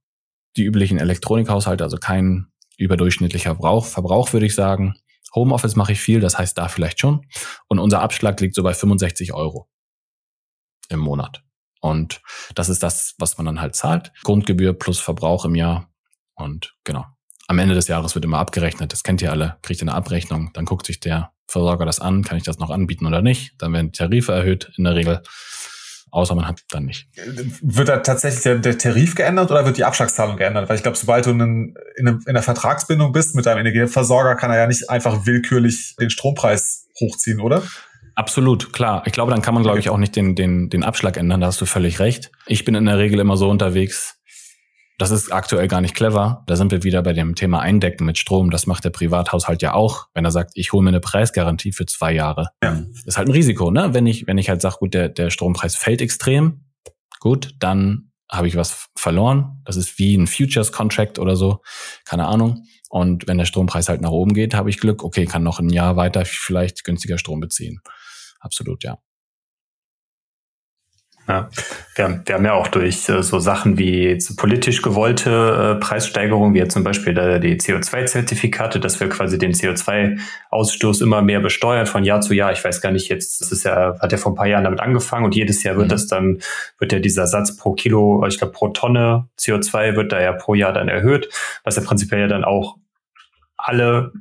die üblichen Elektronikhaushalte, also kein überdurchschnittlicher Verbrauch, Verbrauch würde ich sagen. Homeoffice mache ich viel, das heißt da vielleicht schon. Und unser Abschlag liegt so bei 65 Euro im Monat. Und das ist das, was man dann halt zahlt. Grundgebühr plus Verbrauch im Jahr. Und genau. Am Ende des Jahres wird immer abgerechnet. Das kennt ihr alle. Kriegt ihr eine Abrechnung. Dann guckt sich der Versorger das an. Kann ich das noch anbieten oder nicht? Dann werden die Tarife erhöht in der Regel außer man hat dann nicht. Wird da tatsächlich der, der Tarif geändert oder wird die Abschlagszahlung geändert? Weil ich glaube, sobald du in, in, in einer Vertragsbindung bist mit deinem Energieversorger, kann er ja nicht einfach willkürlich den Strompreis hochziehen, oder? Absolut, klar. Ich glaube, dann kann man, glaube ich, auch nicht den, den, den Abschlag ändern. Da hast du völlig recht. Ich bin in der Regel immer so unterwegs, Das ist aktuell gar nicht clever. Da sind wir wieder bei dem Thema Eindecken mit Strom. Das macht der Privathaushalt ja auch, wenn er sagt, ich hole mir eine Preisgarantie für zwei Jahre. Ja. Ist halt ein Risiko, ne? Wenn ich, wenn ich halt sage, gut, der, der Strompreis fällt extrem, gut, dann habe ich was verloren. Das ist wie ein Futures Contract oder so. Keine Ahnung. Und wenn der Strompreis halt nach oben geht, habe ich Glück. Okay, kann noch ein Jahr weiter vielleicht günstiger Strom beziehen. Absolut, ja. Ja. Wir, haben, wir haben ja auch durch äh, so Sachen wie politisch gewollte äh, Preissteigerungen, wie jetzt zum Beispiel die CO2-Zertifikate, dass wir quasi den CO2-Ausstoß immer mehr besteuern von Jahr zu Jahr. Ich weiß gar nicht, jetzt das ist ja, hat ja vor ein paar Jahren damit angefangen und jedes Jahr wird mhm. das dann, wird ja dieser Satz pro Kilo, ich glaube pro Tonne CO2 wird da ja pro Jahr dann erhöht, was ja prinzipiell ja dann auch alle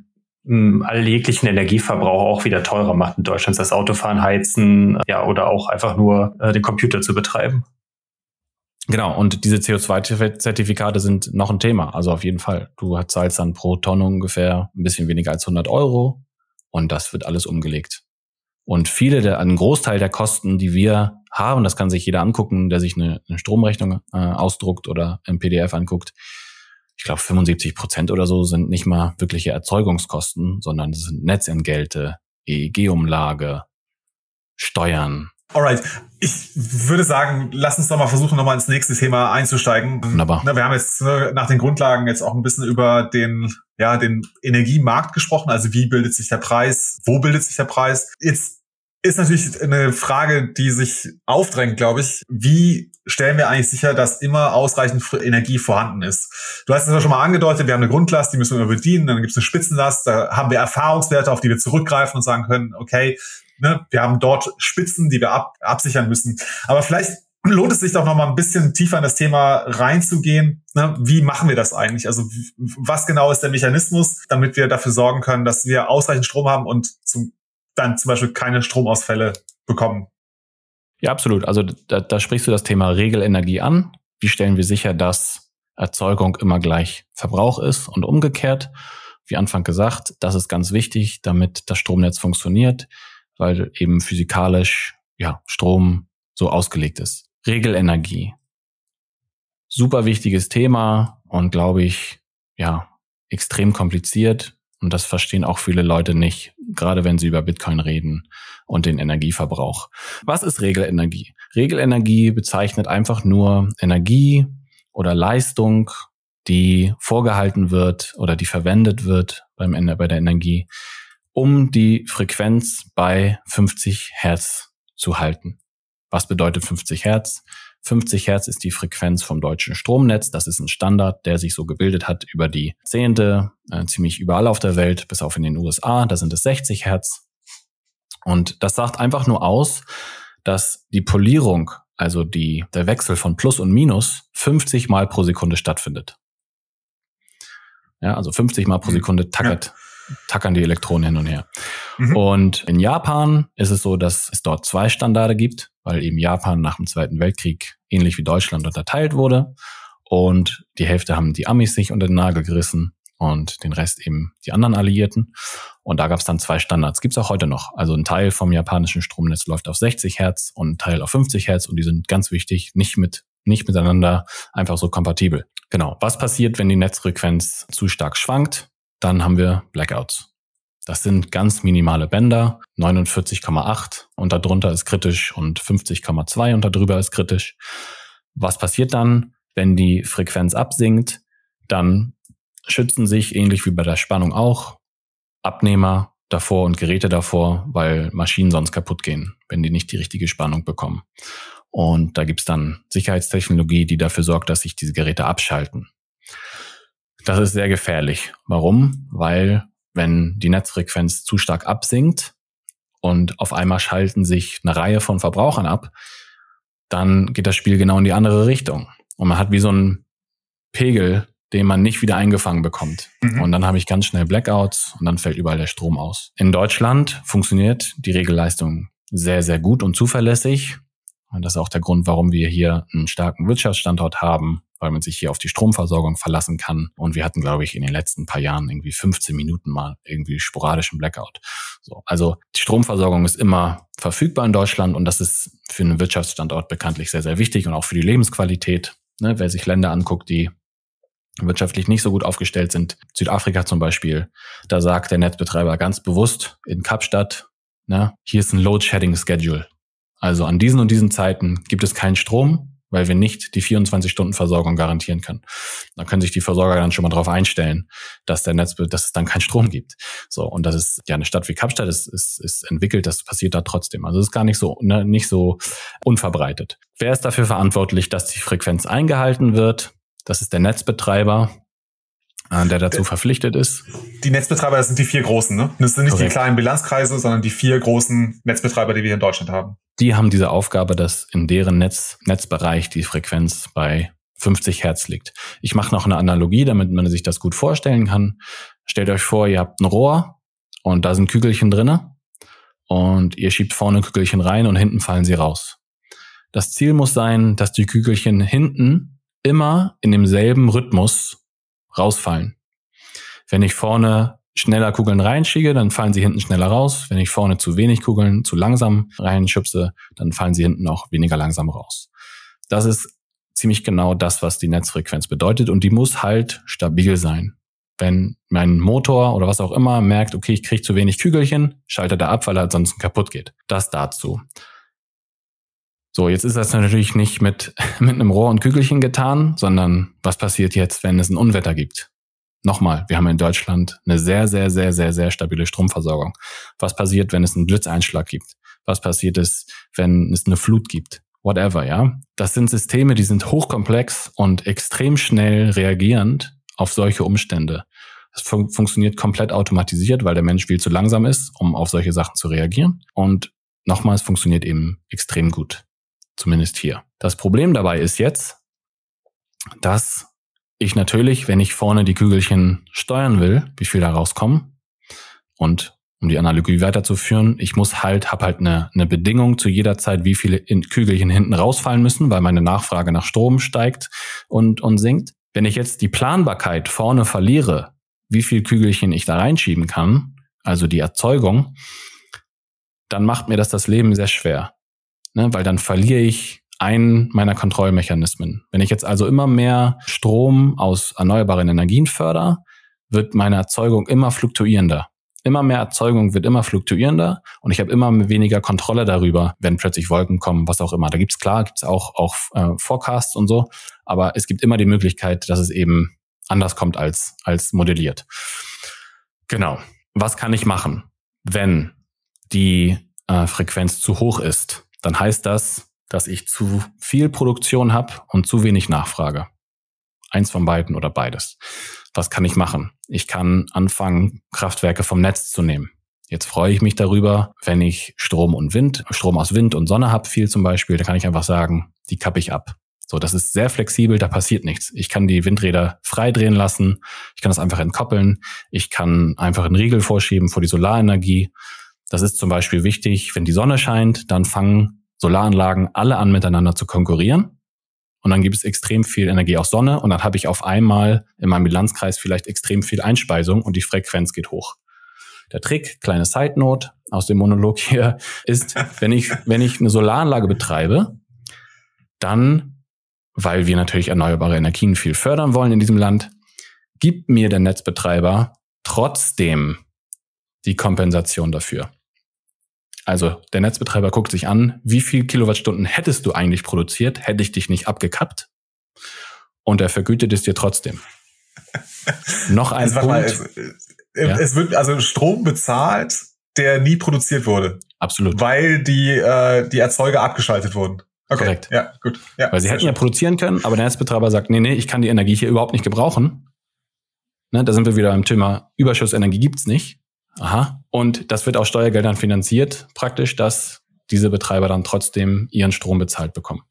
all jeglichen Energieverbrauch auch wieder teurer macht in Deutschland, das Autofahren, Heizen, ja, oder auch einfach nur äh, den Computer zu betreiben. Genau, und diese CO2-Zertifikate sind noch ein Thema, also auf jeden Fall. Du zahlst dann pro Tonne ungefähr ein bisschen weniger als 100 Euro und das wird alles umgelegt. Und viele der, ein Großteil der Kosten, die wir haben, das kann sich jeder angucken, der sich eine, eine Stromrechnung äh, ausdruckt oder im PDF anguckt, ich glaube 75 Prozent oder so sind nicht mal wirkliche Erzeugungskosten, sondern es sind Netzentgelte, EEG-Umlage, Steuern. Alright, ich würde sagen, lass uns doch mal versuchen, nochmal ins nächste Thema einzusteigen. Wunderbar. Wir haben jetzt ne, nach den Grundlagen jetzt auch ein bisschen über den, ja, den Energiemarkt gesprochen. Also wie bildet sich der Preis? Wo bildet sich der Preis? Jetzt ist natürlich eine Frage, die sich aufdrängt, glaube ich. Wie stellen wir eigentlich sicher, dass immer ausreichend Energie vorhanden ist? Du hast es ja schon mal angedeutet, wir haben eine Grundlast, die müssen wir bedienen, dann gibt es eine Spitzenlast, da haben wir Erfahrungswerte, auf die wir zurückgreifen und sagen können, okay, ne, wir haben dort Spitzen, die wir ab, absichern müssen. Aber vielleicht lohnt es sich doch noch mal ein bisschen tiefer in das Thema reinzugehen. Ne? Wie machen wir das eigentlich? Also was genau ist der Mechanismus, damit wir dafür sorgen können, dass wir ausreichend Strom haben und zum dann zum Beispiel keine Stromausfälle bekommen. Ja, absolut. Also da, da sprichst du das Thema Regelenergie an. Wie stellen wir sicher, dass Erzeugung immer gleich Verbrauch ist und umgekehrt? Wie Anfang gesagt, das ist ganz wichtig, damit das Stromnetz funktioniert, weil eben physikalisch ja Strom so ausgelegt ist. Regelenergie. Super wichtiges Thema und glaube ich, ja, extrem kompliziert. Und das verstehen auch viele Leute nicht, gerade wenn sie über Bitcoin reden und den Energieverbrauch. Was ist Regelenergie? Regelenergie bezeichnet einfach nur Energie oder Leistung, die vorgehalten wird oder die verwendet wird beim Ende bei der Energie, um die Frequenz bei 50 Hertz zu halten. Was bedeutet 50 Hertz? 50 Hertz ist die Frequenz vom deutschen Stromnetz. Das ist ein Standard, der sich so gebildet hat über die Zehnte, äh, ziemlich überall auf der Welt, bis auf in den USA. Da sind es 60 Hertz. Und das sagt einfach nur aus, dass die Polierung, also die, der Wechsel von Plus und Minus, 50 Mal pro Sekunde stattfindet. Ja, also 50 Mal pro. Sekunde tackert, ja. Tackern die Elektronen hin und her. Mhm. Und in Japan ist es so, dass es dort zwei Standarde gibt weil eben Japan nach dem Zweiten Weltkrieg ähnlich wie Deutschland unterteilt wurde. Und die Hälfte haben die Amis sich unter den Nagel gerissen und den Rest eben die anderen Alliierten. Und da gab es dann zwei Standards. Gibt es auch heute noch. Also ein Teil vom japanischen Stromnetz läuft auf 60 Hertz und ein Teil auf 50 Hertz und die sind ganz wichtig, nicht mit nicht miteinander einfach so kompatibel. Genau. Was passiert, wenn die Netzfrequenz zu stark schwankt? Dann haben wir Blackouts. Das sind ganz minimale Bänder, 49,8 und darunter ist kritisch und 50,2 und darüber ist kritisch. Was passiert dann, wenn die Frequenz absinkt? Dann schützen sich, ähnlich wie bei der Spannung auch, Abnehmer davor und Geräte davor, weil Maschinen sonst kaputt gehen, wenn die nicht die richtige Spannung bekommen. Und da gibt's dann Sicherheitstechnologie, die dafür sorgt, dass sich diese Geräte abschalten. Das ist sehr gefährlich. Warum? Weil wenn die Netzfrequenz zu stark absinkt und auf einmal schalten sich eine Reihe von Verbrauchern ab, dann geht das Spiel genau in die andere Richtung. Und man hat wie so einen Pegel, den man nicht wieder eingefangen bekommt. Mhm. Und dann habe ich ganz schnell Blackouts und dann fällt überall der Strom aus. In Deutschland funktioniert die Regelleistung sehr, sehr gut und zuverlässig. Und das ist auch der Grund, warum wir hier einen starken Wirtschaftsstandort haben weil man sich hier auf die Stromversorgung verlassen kann. Und wir hatten, glaube ich, in den letzten paar Jahren irgendwie 15 Minuten mal irgendwie sporadischen Blackout. So, also die Stromversorgung ist immer verfügbar in Deutschland und das ist für einen Wirtschaftsstandort bekanntlich sehr, sehr wichtig und auch für die Lebensqualität. Ne, wer sich Länder anguckt, die wirtschaftlich nicht so gut aufgestellt sind, Südafrika zum Beispiel, da sagt der Netzbetreiber ganz bewusst in Kapstadt, na, hier ist ein Load-Shedding-Schedule. Also an diesen und diesen Zeiten gibt es keinen Strom, weil wir nicht die 24-Stunden-Versorgung garantieren können. Da können sich die Versorger dann schon mal darauf einstellen, dass der Netz, dass es dann keinen Strom gibt. So und das ist ja eine Stadt wie Kapstadt ist, ist, ist entwickelt, das passiert da trotzdem. Also es ist gar nicht so ne, nicht so unverbreitet. Wer ist dafür verantwortlich, dass die Frequenz eingehalten wird? Das ist der Netzbetreiber, der dazu verpflichtet ist. Die Netzbetreiber, das sind die vier großen, ne? Das sind nicht Korrekt. die kleinen Bilanzkreise, sondern die vier großen Netzbetreiber, die wir hier in Deutschland haben. Die haben diese Aufgabe, dass in deren Netz, Netzbereich die Frequenz bei 50 Hertz liegt. Ich mache noch eine Analogie, damit man sich das gut vorstellen kann. Stellt euch vor, ihr habt ein Rohr und da sind Kügelchen drinne und ihr schiebt vorne Kügelchen rein und hinten fallen sie raus. Das Ziel muss sein, dass die Kügelchen hinten immer in demselben Rhythmus rausfallen. Wenn ich vorne schneller Kugeln reinschiebe, dann fallen sie hinten schneller raus. Wenn ich vorne zu wenig Kugeln zu langsam reinschubse, dann fallen sie hinten auch weniger langsam raus. Das ist ziemlich genau das, was die Netzfrequenz bedeutet und die muss halt stabil sein. Wenn mein Motor oder was auch immer merkt, okay, ich kriege zu wenig Kügelchen, schaltet er ab, weil er ansonsten kaputt geht. Das dazu. So, jetzt ist das natürlich nicht mit, mit einem Rohr und Kügelchen getan, sondern was passiert jetzt, wenn es ein Unwetter gibt? Nochmal, wir haben in Deutschland eine sehr, sehr, sehr, sehr, sehr stabile Stromversorgung. Was passiert, wenn es einen Blitzeinschlag gibt? Was passiert ist, wenn es eine Flut gibt? Whatever, ja. Das sind Systeme, die sind hochkomplex und extrem schnell reagierend auf solche Umstände. Es fun funktioniert komplett automatisiert, weil der Mensch viel zu langsam ist, um auf solche Sachen zu reagieren. Und nochmal, es funktioniert eben extrem gut. Zumindest hier. Das Problem dabei ist jetzt, dass ich natürlich, wenn ich vorne die Kügelchen steuern will, wie viel da rauskommen und um die Analogie weiterzuführen, ich muss halt, habe halt eine, eine Bedingung zu jeder Zeit, wie viele Kügelchen hinten rausfallen müssen, weil meine Nachfrage nach Strom steigt und, und sinkt. Wenn ich jetzt die Planbarkeit vorne verliere, wie viel Kügelchen ich da reinschieben kann, also die Erzeugung, dann macht mir das das Leben sehr schwer ne? weil dann verliere ich einen meiner Kontrollmechanismen. Wenn ich jetzt also immer mehr Strom aus erneuerbaren Energien fördere, wird meine Erzeugung immer fluktuierender. Immer mehr Erzeugung wird immer fluktuierender und ich habe immer weniger Kontrolle darüber, wenn plötzlich Wolken kommen, was auch immer. Da gibt's klar, gibt's auch, auch äh, Forecasts und so, aber es gibt immer die Möglichkeit, dass es eben anders kommt als, als modelliert. Genau. Was kann ich machen, wenn die äh, Frequenz zu hoch ist? Dann heißt das, dass ich zu viel Produktion habe und zu wenig Nachfrage. Eins von beiden oder beides. Was kann ich machen? Ich kann anfangen, Kraftwerke vom Netz zu nehmen. Jetzt freue ich mich darüber, wenn ich Strom und Wind, Strom aus Wind und Sonne habe, viel zum Beispiel, da kann ich einfach sagen, die kappe ich ab. So, das ist sehr flexibel, da passiert nichts. Ich kann die Windräder frei drehen lassen, ich kann das einfach entkoppeln, ich kann einfach einen Riegel vorschieben vor die Solarenergie das ist zum Beispiel wichtig, wenn die Sonne scheint, dann fangen Solaranlagen alle an miteinander zu konkurrieren. Und dann gibt es extrem viel Energie aus Sonne und dann habe ich auf einmal in meinem Bilanzkreis vielleicht extrem viel Einspeisung und die Frequenz geht hoch. Der Trick, kleine Side Note aus dem Monolog hier, ist, wenn ich, wenn ich eine Solaranlage betreibe, dann, weil wir natürlich erneuerbare Energien viel fördern wollen in diesem Land, gibt mir der Netzbetreiber trotzdem die Kompensation dafür. Also der Netzbetreiber guckt sich an, wie viel Kilowattstunden hättest du eigentlich produziert, hätte ich dich nicht abgekappt. Und er vergütet es dir trotzdem. Noch ein also, Punkt. Mal, es, ja? es, wird also Strom bezahlt, der nie produziert wurde. Absolut. Weil die, äh, die Erzeuger abgeschaltet wurden. Okay. Korrekt. Ja, gut. Ja, Weil sie hätten schön. ja produzieren können, aber der Netzbetreiber sagt, nee, nee, ich kann die Energie hier überhaupt nicht gebrauchen. Ne, da sind wir wieder im Thema Überschussenergie gibt's nicht. Aha. Und das wird aus Steuergeldern finanziert, praktisch, dass diese Betreiber dann trotzdem ihren Strom bezahlt bekommen.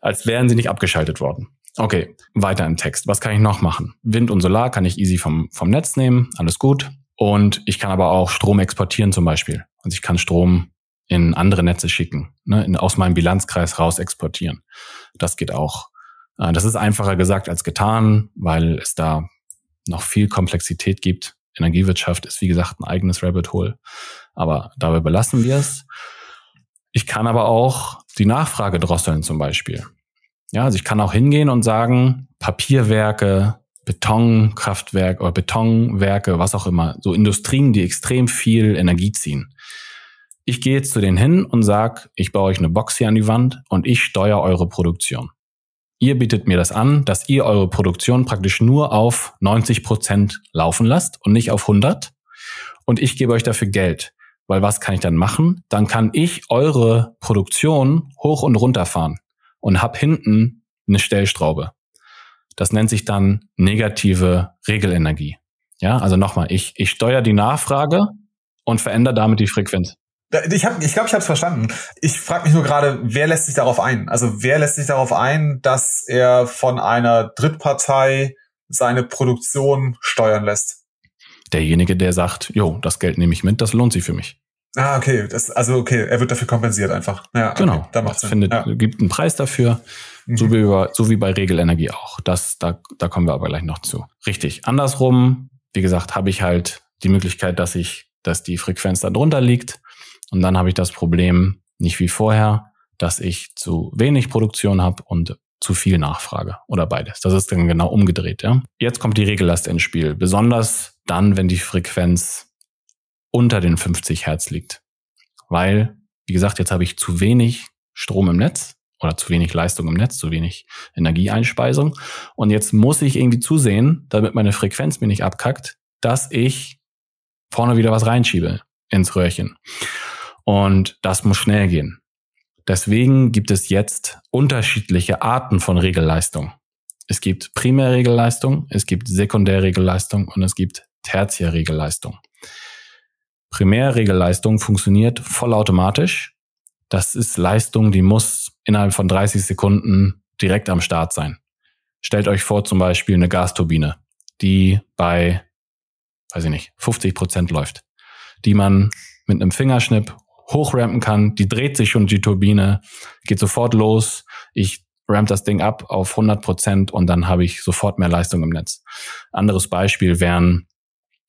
Als wären sie nicht abgeschaltet worden. Okay, weiter im Text. Was kann ich noch machen? Wind und Solar kann ich easy vom, vom Netz nehmen, alles gut. Und ich kann aber auch Strom exportieren zum Beispiel. Also ich kann Strom in andere Netze schicken, ne, in, aus meinem Bilanzkreis raus exportieren. Das geht auch. Äh, das ist einfacher gesagt als getan, weil es da noch viel Komplexität gibt. Energiewirtschaft ist, wie gesagt, ein eigenes Rabbit Hole. Aber dabei belassen wir es. Ich kann aber auch die Nachfrage drosseln zum Beispiel. Ja, also ich kann auch hingehen und sagen, Papierwerke, Betonkraftwerk oder Betonwerke, was auch immer, so Industrien, die extrem viel Energie ziehen. Ich gehe jetzt zu denen hin und sage, ich baue euch eine Box hier an die Wand und ich steuere eure Produktion. Ihr bietet mir das an, dass ihr eure Produktion praktisch nur auf 90 Prozent laufen lasst und nicht auf 100. Und ich gebe euch dafür Geld. Weil was kann ich dann machen? Dann kann ich eure Produktion hoch und runter fahren und hab hinten eine Stellstraube. Das nennt sich dann negative Regelenergie. Ja, also nochmal, ich, ich steuere die Nachfrage und verändere damit die Frequenz. Ich glaube, ich, glaub, ich habe es verstanden. Ich frage mich nur gerade, wer lässt sich darauf ein? Also wer lässt sich darauf ein, dass er von einer Drittpartei seine Produktion steuern lässt? Derjenige, der sagt, jo, das Geld nehme ich mit, das lohnt sich für mich. Ah, okay. Das, also okay, er wird dafür kompensiert einfach. Ja, genau. Okay, da macht findet, ja. gibt einen Preis dafür, mhm. so, wie bei, so wie bei Regelenergie auch. Das, da, da kommen wir aber gleich noch zu. Richtig. Andersrum, wie gesagt, habe ich halt die Möglichkeit, dass ich, dass die Frequenz da drunter liegt und dann habe ich das Problem nicht wie vorher, dass ich zu wenig Produktion habe und zu viel Nachfrage oder beides. Das ist dann genau umgedreht. Ja? Jetzt kommt die Regellast ins Spiel, besonders dann, wenn die Frequenz unter den 50 Hertz liegt. Weil, wie gesagt, jetzt habe ich zu wenig Strom im Netz oder zu wenig Leistung im Netz, zu wenig Energieeinspeisung. Und jetzt muss ich irgendwie zusehen, damit meine Frequenz mir nicht abkackt, dass ich vorne wieder was reinschiebe ins Röhrchen. Und das muss schnell gehen. Deswegen gibt es jetzt unterschiedliche Arten von Regelleistung. Es gibt Primärregelleistung, es gibt Sekundärregelleistung und es gibt Tertiärregelleistung. Primärregelleistung funktioniert vollautomatisch. Das ist Leistung, die muss innerhalb von 30 Sekunden direkt am Start sein. Stellt euch vor zum Beispiel eine Gasturbine, die bei, weiß ich nicht, 50 Prozent läuft, die man mit einem Fingerschnipp hochrampen kann. Die dreht sich schon die Turbine, geht sofort los. Ich ramp das Ding ab auf 100 Prozent und dann habe ich sofort mehr Leistung im Netz. Anderes Beispiel wären,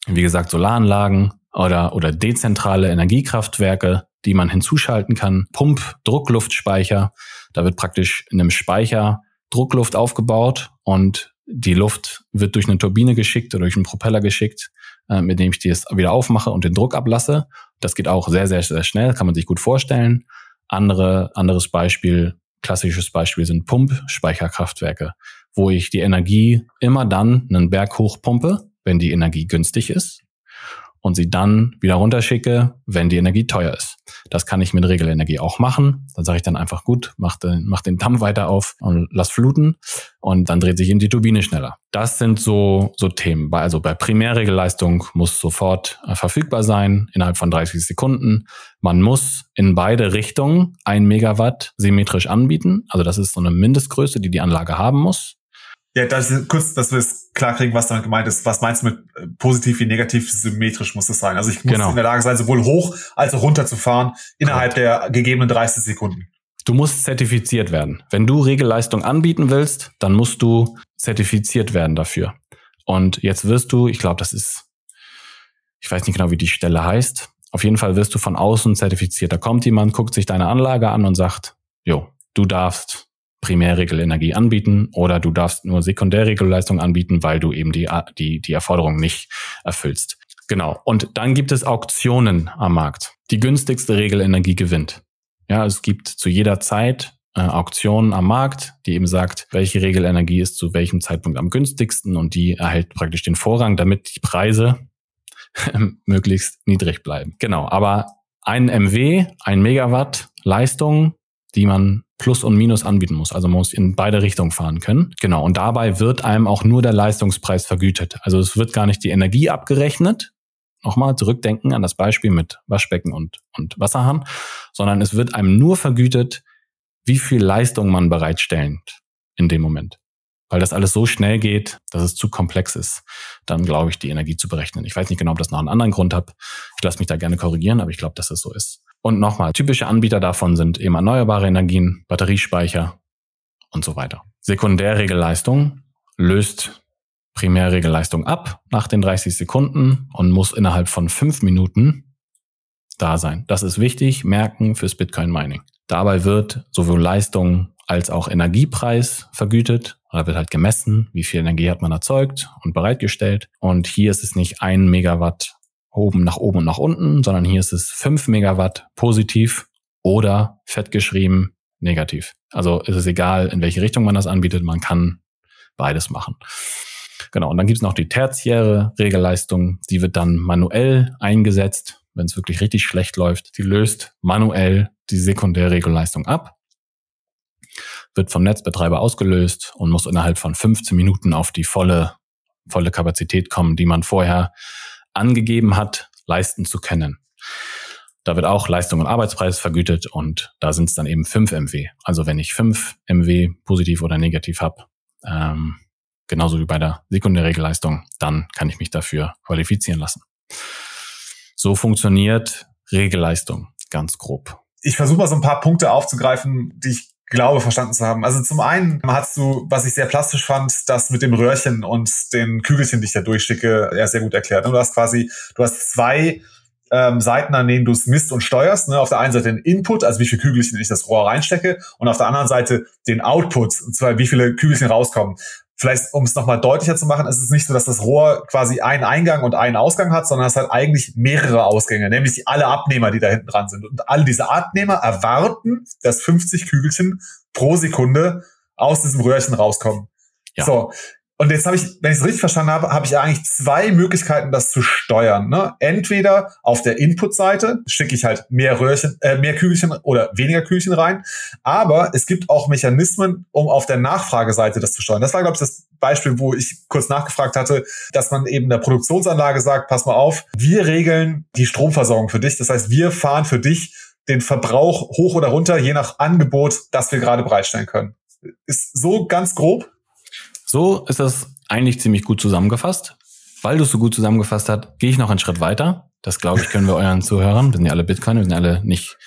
wie gesagt, Solaranlagen oder, oder dezentrale Energiekraftwerke, die man hinzuschalten kann. Pump, Druckluftspeicher. Da wird praktisch in einem Speicher Druckluft aufgebaut und die Luft wird durch eine Turbine geschickt oder durch einen Propeller geschickt, äh, mit dem ich das wieder aufmache und den Druck ablasse. Das geht auch sehr, sehr, sehr schnell, kann man sich gut vorstellen. Andere, anderes Beispiel, klassisches Beispiel sind Pumpspeicherkraftwerke, wo ich die Energie immer dann einen Berg hochpumpe, wenn die Energie günstig ist und sie dann wieder runterschicke, wenn die Energie teuer ist. Das kann ich mit Regelenergie auch machen. Dann sage ich dann einfach gut, mach den, mach den Damm weiter auf und lass fluten und dann dreht sich in die Turbine schneller. Das sind so, so Themen. Also bei Primärregelleistung muss sofort äh, verfügbar sein, innerhalb von 30 Sekunden. Man muss in beide Richtungen ein Megawatt symmetrisch anbieten. Also das ist so eine Mindestgröße, die die Anlage haben muss. Ja, das ist kurz, dass wir es klar kriegen, was damit gemeint ist. Was meinst du mit äh, positiv wie negativ symmetrisch muss das sein? Also ich muss genau. in der Lage sein, sowohl hoch als auch runter zu fahren innerhalb Correct. der gegebenen 30 Sekunden. Du musst zertifiziert werden. Wenn du Regelleistung anbieten willst, dann musst du zertifiziert werden dafür. Und jetzt wirst du, ich glaube, das ist, ich weiß nicht genau, wie die Stelle heißt. Auf jeden Fall wirst du von außen zertifiziert. Da kommt jemand, guckt sich deine Anlage an und sagt, jo, du darfst Primärregelenergie anbieten oder du darfst nur Sekundärregelleistung anbieten, weil du eben die, die, die Erforderung nicht erfüllst. Genau. Und dann gibt es Auktionen am Markt. Die günstigste Regelenergie gewinnt. Ja, es gibt zu jeder Zeit äh, Auktionen am Markt, die eben sagt, welche Regelenergie ist zu welchem Zeitpunkt am günstigsten und die erhält praktisch den Vorrang, damit die Preise möglichst niedrig bleiben. Genau. Aber ein MW, ein Megawatt Leistung, die man Plus und Minus anbieten muss. Also man muss in beide Richtungen fahren können. Genau. Und dabei wird einem auch nur der Leistungspreis vergütet. Also es wird gar nicht die Energie abgerechnet. Nochmal zurückdenken an das Beispiel mit Waschbecken und, und Wasserhahn, sondern es wird einem nur vergütet, wie viel Leistung man bereitstellt in dem Moment. Weil das alles so schnell geht, dass es zu komplex ist, dann glaube ich, die Energie zu berechnen. Ich weiß nicht genau, ob das noch einen anderen Grund hat. Ich lasse mich da gerne korrigieren, aber ich glaube, dass es so ist. Und nochmal, typische Anbieter davon sind eben erneuerbare Energien, Batteriespeicher und so weiter. Sekundärregelleistung löst Primärregelleistung ab nach den 30 Sekunden und muss innerhalb von fünf Minuten da sein. Das ist wichtig, merken fürs Bitcoin Mining. Dabei wird sowohl Leistung als auch Energiepreis vergütet. Da wird halt gemessen, wie viel Energie hat man erzeugt und bereitgestellt. Und hier ist es nicht ein Megawatt oben nach oben und nach unten, sondern hier ist es fünf Megawatt positiv oder fett geschrieben negativ. Also ist es egal, in welche Richtung man das anbietet, man kann beides machen. Genau, und dann gibt es noch die tertiäre Regelleistung, die wird dann manuell eingesetzt, wenn es wirklich richtig schlecht läuft. Die löst manuell die sekundäre Regelleistung ab, wird vom Netzbetreiber ausgelöst und muss innerhalb von 15 Minuten auf die volle, volle Kapazität kommen, die man vorher angegeben hat, leisten zu können. Da wird auch Leistung und Arbeitspreis vergütet und da sind es dann eben 5 MW. Also wenn ich 5 MW positiv oder negativ habe, ähm, genauso wie bei der Sekundärregelleistung, dann kann ich mich dafür qualifizieren lassen. So funktioniert Regelleistung ganz grob. Ich versuche mal so ein paar Punkte aufzugreifen, die ich glaube verstanden zu haben. Also zum einen hast du, was ich sehr plastisch fand, das mit dem Röhrchen und den Kügelchen, die ich da durchschicke, ja sehr gut erklärt. Du hast quasi, du hast zwei ähm, Seiten, an denen du es misst und steuerst. Ne? Auf der einen Seite den Input, also wie viele Kügelchen ich das Rohr reinstecke, und auf der anderen Seite den Output, und zwar wie viele Kügelchen rauskommen. Vielleicht, um es nochmal deutlicher zu machen, ist es nicht so, dass das Rohr quasi einen Eingang und einen Ausgang hat, sondern es hat eigentlich mehrere Ausgänge, nämlich alle Abnehmer, die da hinten dran sind. Und alle diese Abnehmer erwarten, dass 50 Kügelchen pro Sekunde aus diesem Röhrchen rauskommen. Ja. So, und jetzt habe ich, wenn ich es richtig verstanden habe, habe ich eigentlich zwei Möglichkeiten, das zu steuern. Ne? Entweder auf der Input-Seite schicke ich halt mehr Röhrchen, äh, mehr Kügelchen oder weniger Kügelchen rein. Aber es gibt auch Mechanismen, um auf der Nachfrageseite das zu steuern. Das war, glaube ich, das Beispiel, wo ich kurz nachgefragt hatte, dass man eben der Produktionsanlage sagt, pass mal auf, wir regeln die Stromversorgung für dich. Das heißt, wir fahren für dich den Verbrauch hoch oder runter, je nach Angebot, das wir gerade bereitstellen können. Ist so ganz grob? So ist das eigentlich ziemlich gut zusammengefasst. Weil du es so gut zusammengefasst hast, gehe ich noch einen Schritt weiter. Das glaube ich, können wir euren Zuhörern, wir sind ja alle Bitcoin, wir sind alle nicht,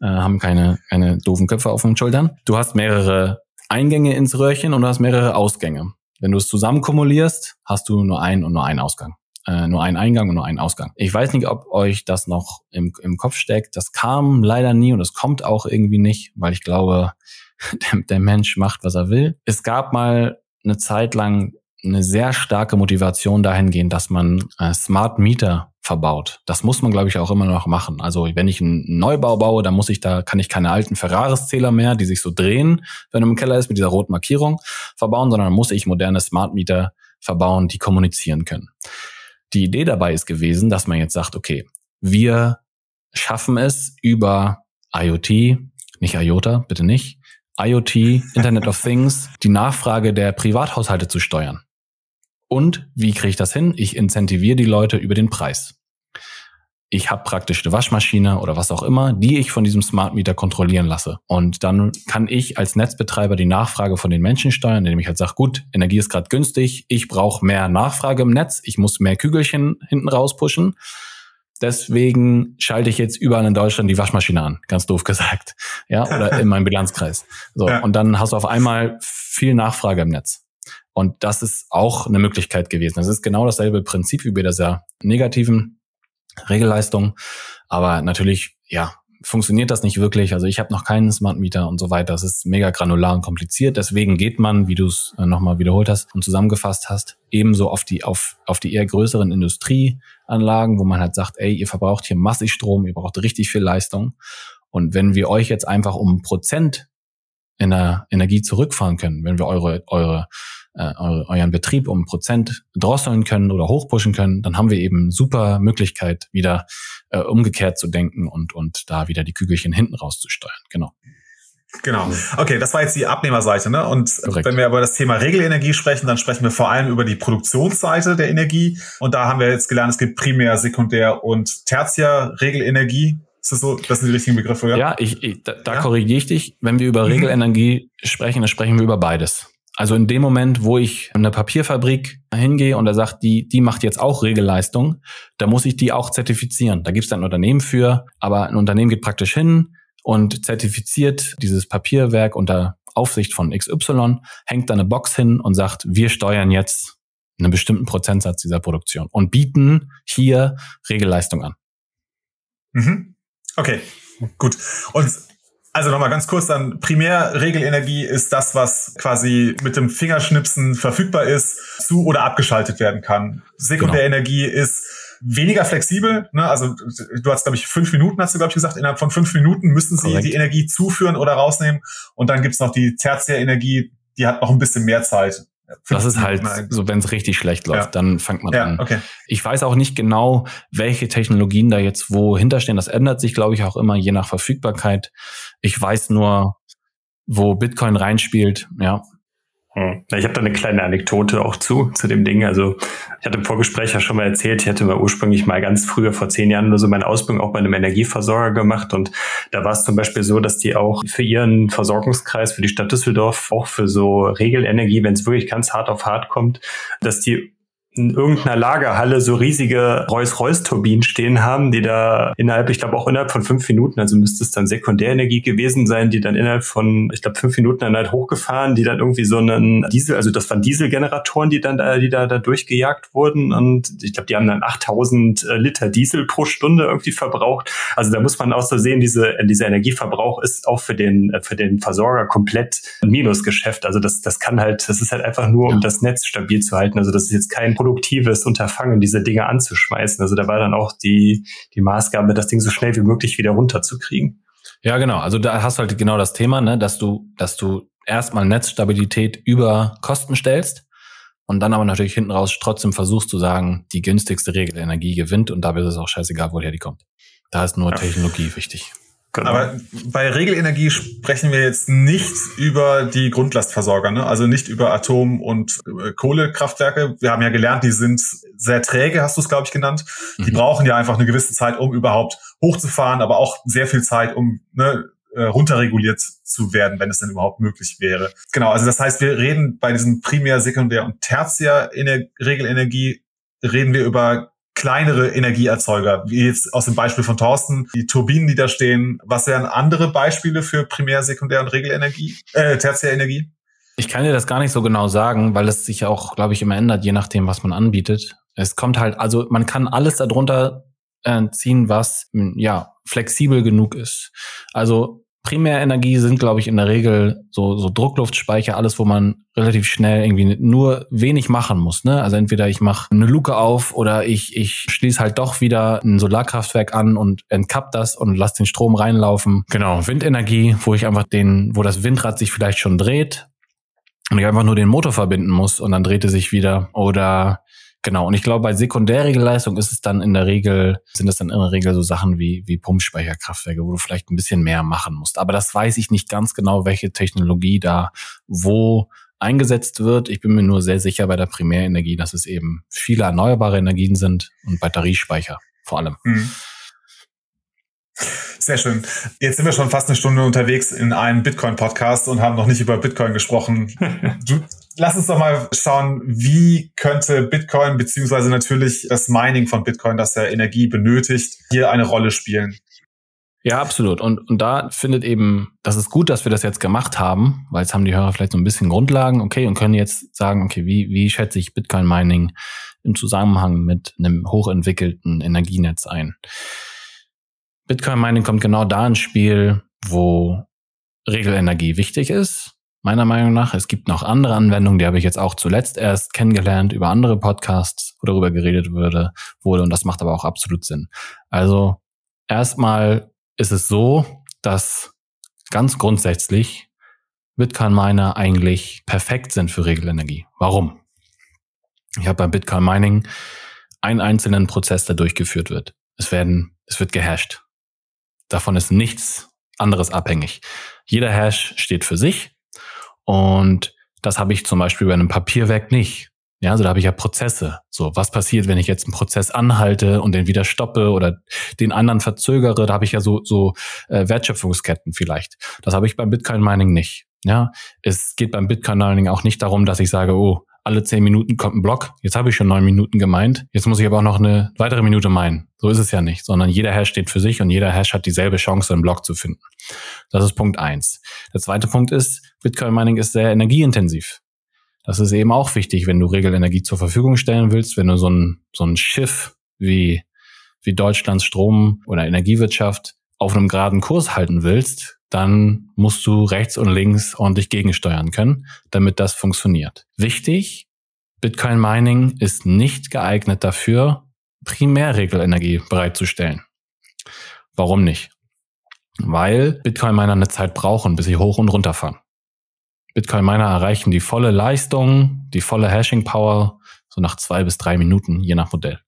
äh, haben keine, keine doofen Köpfe auf den Schultern. Du hast mehrere Eingänge ins Röhrchen und du hast mehrere Ausgänge. Wenn du es zusammen kumulierst, hast du nur einen und nur einen Ausgang. Äh, nur einen Eingang und nur einen Ausgang. Ich weiß nicht, ob euch das noch im, im Kopf steckt. Das kam leider nie und es kommt auch irgendwie nicht, weil ich glaube, der, der Mensch macht, was er will. Es gab mal eine Zeit lang eine sehr starke Motivation dahingehend, dass man äh, Smart Meter verbaut. Das muss man, glaube ich, auch immer noch machen. Also wenn ich einen Neubau baue, dann muss ich da, kann ich keine alten Ferraris-Zähler mehr, die sich so drehen, wenn er im Keller ist, mit dieser roten Markierung verbauen, sondern muss ich moderne Smart Meter verbauen, die kommunizieren können. Die Idee dabei ist gewesen, dass man jetzt sagt, okay, wir schaffen es über IoT, nicht IOTA, bitte nicht, IoT, Internet of Things, die Nachfrage der Privathaushalte zu steuern. Und wie kriege ich das hin? Ich incentiviere die Leute über den Preis. Ich habe praktisch eine Waschmaschine oder was auch immer, die ich von diesem Smart Meter kontrollieren lasse. Und dann kann ich als Netzbetreiber die Nachfrage von den Menschen steuern, indem ich halt sage, gut, Energie ist gerade günstig, ich brauche mehr Nachfrage im Netz, ich muss mehr Kügelchen hinten raus pushen. Deswegen schalte ich jetzt überall in Deutschland die Waschmaschine an, ganz doof gesagt. Ja, oder in meinem Bilanzkreis. So, ja. und dann hast du auf einmal viel Nachfrage im Netz. Und das ist auch eine Möglichkeit gewesen. Das ist genau dasselbe Prinzip wie bei dieser negativen Regelleistung. Aber natürlich, ja, funktioniert das nicht wirklich. Also ich habe noch keinen Smart Meter und so weiter. Das ist mega granular und kompliziert. Deswegen geht man, wie du es äh, nochmal wiederholt hast und zusammengefasst hast, ebenso auf die, auf, auf die eher größeren Industrieanlagen, wo man halt sagt, ey, ihr verbraucht hier massig Strom, ihr braucht richtig viel Leistung. Und wenn wir euch jetzt einfach um Prozent in der Energie zurückfahren können, wenn wir eure, eure äh, euren Betrieb um Prozent drosseln können oder hochpushen können, dann haben wir eben super Möglichkeit, wieder äh, umgekehrt zu denken und, und da wieder die Kügelchen hinten rauszusteuern. Genau. Genau. Okay, das war jetzt die Abnehmerseite, ne? Und Korrekt. wenn wir über das Thema Regelenergie sprechen, dann sprechen wir vor allem über die Produktionsseite der Energie. Und da haben wir jetzt gelernt, es gibt Primär, Sekundär und Tertiär Regelenergie. Ist das so? Das sind die richtigen Begriffe, ja? Ja, ich, ich da, da ja? korrigiere ich dich. Wenn wir über mhm. Regelenergie sprechen, dann sprechen wir über beides. Also in dem Moment, wo ich in eine Papierfabrik hingehe und er sagt, die, die macht jetzt auch Regelleistung, da muss ich die auch zertifizieren. Da gibt es ein Unternehmen für, aber ein Unternehmen geht praktisch hin und zertifiziert dieses Papierwerk unter Aufsicht von XY, hängt da eine Box hin und sagt, wir steuern jetzt einen bestimmten Prozentsatz dieser Produktion und bieten hier Regelleistung an. Mhm. Okay, gut. Und Also nochmal ganz kurz dann, Primärregelenergie ist das, was quasi mit dem Fingerschnipsen verfügbar ist, zu oder abgeschaltet werden kann. Sekundärenergie genau. ist weniger flexibel. Ne? Also du hast, glaube ich, fünf Minuten, hast du, glaube ich, gesagt. Innerhalb von fünf Minuten müssen sie Korrekt. die Energie zuführen oder rausnehmen. Und dann gibt's noch die Tertiärenergie, die hat noch ein bisschen mehr Zeit. Das ist halt so, wenn es richtig schlecht läuft, ja. dann fängt man ja, an. Okay. Ich weiß auch nicht genau, welche Technologien da jetzt wo hinterstehen. Das ändert sich, glaube ich, auch immer je nach Verfügbarkeit. Ich weiß nur, wo Bitcoin reinspielt. Ja. Ich habe da eine kleine Anekdote auch zu, zu dem Ding. Also ich hatte im Vorgespräch ja schon mal erzählt, ich hatte mal ursprünglich mal ganz früher, vor zehn Jahren nur so meine Ausbildung auch bei einem Energieversorger gemacht. Und da war es zum Beispiel so, dass die auch für ihren Versorgungskreis, für die Stadt Düsseldorf, auch für so Regelenergie, wenn es wirklich ganz hart auf hart kommt, dass die in irgendeiner Lagerhalle so riesige Rolls-Royce-Turbinen stehen haben, die da innerhalb, ich glaube auch innerhalb von fünf Minuten, also müsste es dann Sekundärenergie gewesen sein, die dann innerhalb von, ich glaube, fünf Minuten dann halt hochgefahren, die dann irgendwie so einen Diesel, also das waren Dieselgeneratoren, die dann da, die da, da durchgejagt wurden und ich glaube, die haben dann 8000 äh, Liter Diesel pro Stunde irgendwie verbraucht. Also da muss man auch so sehen, diese, dieser Energieverbrauch ist auch für den, für den Versorger komplett ein Minusgeschäft. Also das, das kann halt, das ist halt einfach nur, um das Netz stabil zu halten. Also das ist jetzt kein produktives Unterfangen, diese Dinge anzuschmeißen. Also da war dann auch die, die Maßgabe, das Ding so schnell wie möglich wieder runterzukriegen. Ja, genau. Also da hast du halt genau das Thema, ne, dass du, dass du erstmal Netzstabilität über Kosten stellst und dann aber natürlich hinten raus trotzdem versuchst zu sagen, die günstigste Regelenergie gewinnt und dabei ist es auch scheißegal, woher die kommt. Da ist nur ja. Technologie wichtig. Genau. Aber bei Regelenergie sprechen wir jetzt nicht über die Grundlastversorger, ne? also nicht über Atom- und äh, Kohlekraftwerke. Wir haben ja gelernt, die sind sehr träge, hast du es, glaube ich, genannt. Die mhm. brauchen ja einfach eine gewisse Zeit, um überhaupt hochzufahren, aber auch sehr viel Zeit, um ne, äh, runterreguliert zu werden, wenn es denn überhaupt möglich wäre. Genau, also das heißt, wir reden bei diesen Primär-, Sekundär- und Tertiär-Regelenergie reden wir über kleinere Energieerzeuger, wie jetzt aus dem Beispiel von Thorsten, die Turbinen, die da stehen. Was wären andere Beispiele für Primär-, Sekundär- und Regelenergie, äh, Tertiärenergie? Ich kann dir das gar nicht so genau sagen, weil es sich auch, glaube ich, immer ändert, je nachdem, was man anbietet. Es kommt halt, also man kann alles darunter äh, ziehen, was ja flexibel genug ist. Also Primärenergie sind, glaube ich, in der Regel so, so Druckluftspeicher, alles, wo man relativ schnell irgendwie nur wenig machen muss. Ne? Also entweder ich mache eine Luke auf oder ich, ich schließe halt doch wieder ein Solarkraftwerk an und entkapp das und lasse den Strom reinlaufen. Genau, Windenergie, wo ich einfach den, wo das Windrad sich vielleicht schon dreht und ich einfach nur den Motor verbinden muss und dann dreht er sich wieder. Oder Genau, und ich glaube, bei Sekundärregelleistung ist es dann in der Regel, sind es dann in der Regel so Sachen wie, wie Pumpspeicherkraftwerke, wo du vielleicht ein bisschen mehr machen musst. Aber das weiß ich nicht ganz genau, welche Technologie da wo eingesetzt wird. Ich bin mir nur sehr sicher bei der Primärenergie, dass es eben viele erneuerbare Energien sind und Batteriespeicher vor allem. Mhm. Sehr schön. Jetzt sind wir schon fast eine Stunde unterwegs in einem Bitcoin-Podcast und haben noch nicht über Bitcoin gesprochen. Du, lass uns doch mal schauen, wie könnte Bitcoin beziehungsweise natürlich das Mining von Bitcoin, das ja Energie benötigt, hier eine Rolle spielen. Ja, absolut. Und, und da findet eben, das ist gut, dass wir das jetzt gemacht haben, weil jetzt haben die Hörer vielleicht so ein bisschen Grundlagen, okay, und können jetzt sagen, okay, wie, wie schätze ich Bitcoin Mining im Zusammenhang mit einem hochentwickelten Energienetz ein? Bitcoin Mining kommt genau da ins Spiel, wo Regelenergie wichtig ist. Meiner Meinung nach. Es gibt noch andere Anwendungen, die habe ich jetzt auch zuletzt erst kennengelernt über andere Podcasts, wo darüber geredet wurde, wurde. Und das macht aber auch absolut Sinn. Also erstmal ist es so, dass ganz grundsätzlich Bitcoin Miner eigentlich perfekt sind für Regelenergie. Warum? Ich habe beim Bitcoin Mining einen einzelnen Prozess, der durchgeführt wird. Es werden, es wird gehasht. Davon ist nichts anderes abhängig. Jeder Hash steht für sich und das habe ich zum Beispiel bei einem Papierwerk nicht. Ja, also da habe ich ja Prozesse. So, was passiert, wenn ich jetzt einen Prozess anhalte und den wieder stoppe oder den anderen verzögere? Da habe ich ja so, so äh, Wertschöpfungsketten vielleicht. Das habe ich beim Bitcoin Mining nicht. Ja, es geht beim Bitcoin Mining auch nicht darum, dass ich sage, oh, alle zehn Minuten kommt ein Block. Jetzt habe ich schon neun Minuten gemeint. Jetzt muss ich aber auch noch eine weitere Minute meinen. So ist es ja nicht, sondern jeder Hash steht für sich und jeder Hash hat dieselbe Chance, einen Block zu finden. Das ist Punkt eins. Der zweite Punkt ist, Bitcoin Mining ist sehr energieintensiv. Das ist eben auch wichtig, wenn du Regelenergie zur Verfügung stellen willst, wenn du so ein, so ein Schiff wie, wie Deutschlands Strom- oder Energiewirtschaft auf einem geraden Kurs halten willst, dann musst du rechts und links ordentlich gegensteuern können, damit das funktioniert. Wichtig, Bitcoin Mining ist nicht geeignet dafür, Primärregelenergie bereitzustellen. Warum nicht? Weil Bitcoin-Miner eine Zeit brauchen, bis sie hoch und runter fahren. Bitcoin-Miner erreichen die volle Leistung, die volle Hashing-Power so nach zwei bis drei Minuten, je nach Modell.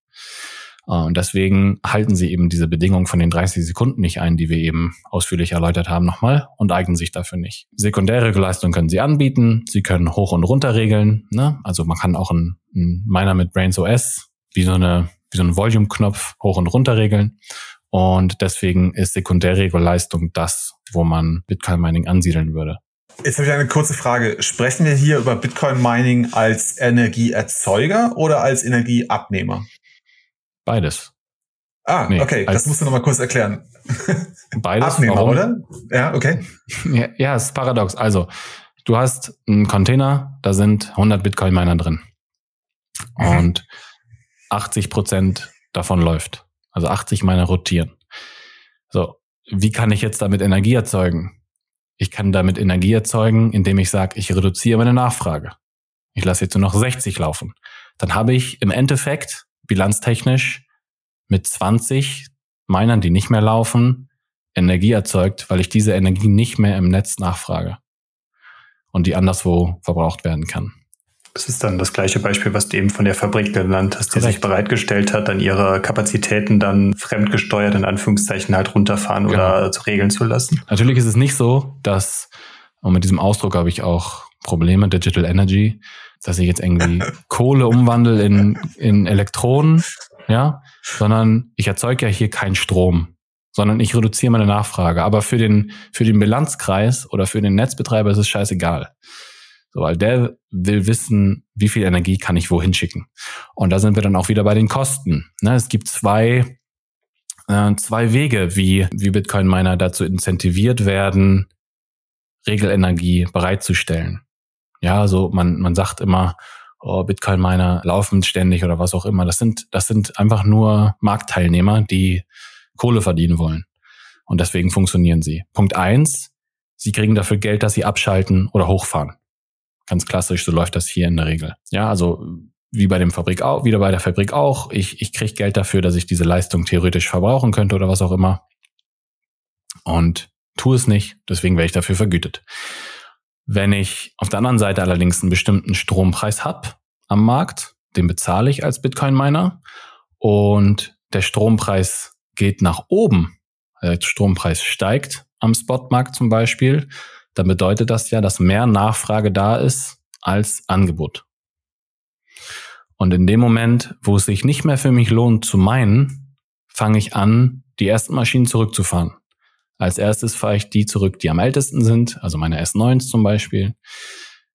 Äh, und deswegen halten sie eben diese Bedingungen von den 30 Sekunden nicht ein, die wir eben ausführlich erläutert haben nochmal und eignen sich dafür nicht. Sekundäre Leistung können sie anbieten. Sie können hoch und runter regeln. Ne? Also man kann auch einen Miner mit Brains OS wie so eine wie so einen Volume-Knopf hoch und runter regeln. Und deswegen ist Sekundärregelleistung das, wo man Bitcoin Mining ansiedeln würde. Jetzt habe ich eine kurze Frage. Sprechen wir hier über Bitcoin Mining als Energieerzeuger oder als Energieabnehmer? Beides. Ah, nee, okay, das musst du nochmal kurz erklären. Beides. Abnehmer, warum? oder? Ja, okay. Ja, ja, ist paradox. Also, du hast einen Container, da sind 100 Bitcoin Miner drin. Mhm. Und 80 Prozent davon läuft. Also 80 meiner rotieren. So, wie kann ich jetzt damit Energie erzeugen? Ich kann damit Energie erzeugen, indem ich sage, ich reduziere meine Nachfrage. Ich lasse jetzt nur noch 60 laufen. Dann habe ich im Endeffekt bilanztechnisch mit 20 Minern, die nicht mehr laufen, Energie erzeugt, weil ich diese Energie nicht mehr im Netz nachfrage und die anderswo verbraucht werden kann. Das ist dann das gleiche Beispiel, was du eben von der Fabrik genannt hast, die Korrekt. sich bereitgestellt hat, dann ihre Kapazitäten dann fremdgesteuert in Anführungszeichen halt runterfahren genau. oder zu regeln zu lassen. Natürlich ist es nicht so, dass, und mit diesem Ausdruck habe ich auch Probleme, Digital Energy, dass ich jetzt irgendwie Kohle umwandle in, in Elektronen, ja, sondern ich erzeuge ja hier keinen Strom, sondern ich reduziere meine Nachfrage. Aber für den, für den Bilanzkreis oder für den Netzbetreiber ist es scheißegal. So, weil der will wissen, wie viel Energie kann ich wohin schicken. Und da sind wir dann auch wieder bei den Kosten. Ne, es gibt zwei, äh, zwei Wege, wie, wie Bitcoin-Miner dazu incentiviert werden, Regelenergie bereitzustellen. Ja, also man, man sagt immer, oh, Bitcoin-Miner laufen ständig oder was auch immer. Das sind, das sind einfach nur Marktteilnehmer, die Kohle verdienen wollen. Und deswegen funktionieren sie. Punkt eins, sie kriegen dafür Geld, dass sie abschalten oder hochfahren. Ganz klassisch, so läuft das hier in der Regel. Ja, also wie bei dem Fabrik auch, wieder bei der Fabrik auch. Ich, ich kriege Geld dafür, dass ich diese Leistung theoretisch verbrauchen könnte oder was auch immer. Und tue es nicht, deswegen werde ich dafür vergütet. Wenn ich auf der anderen Seite allerdings einen bestimmten Strompreis habe am Markt, den bezahle ich als Bitcoin-Miner und der Strompreis geht nach oben, der Strompreis steigt am Spotmarkt zum Beispiel, dann bedeutet das ja, dass mehr Nachfrage da ist als Angebot. Und in dem Moment, wo es sich nicht mehr für mich lohnt zu meinen, fange ich an, die ersten Maschinen zurückzufahren. Als erstes fahre ich die zurück, die am ältesten sind, also meine S9s zum Beispiel.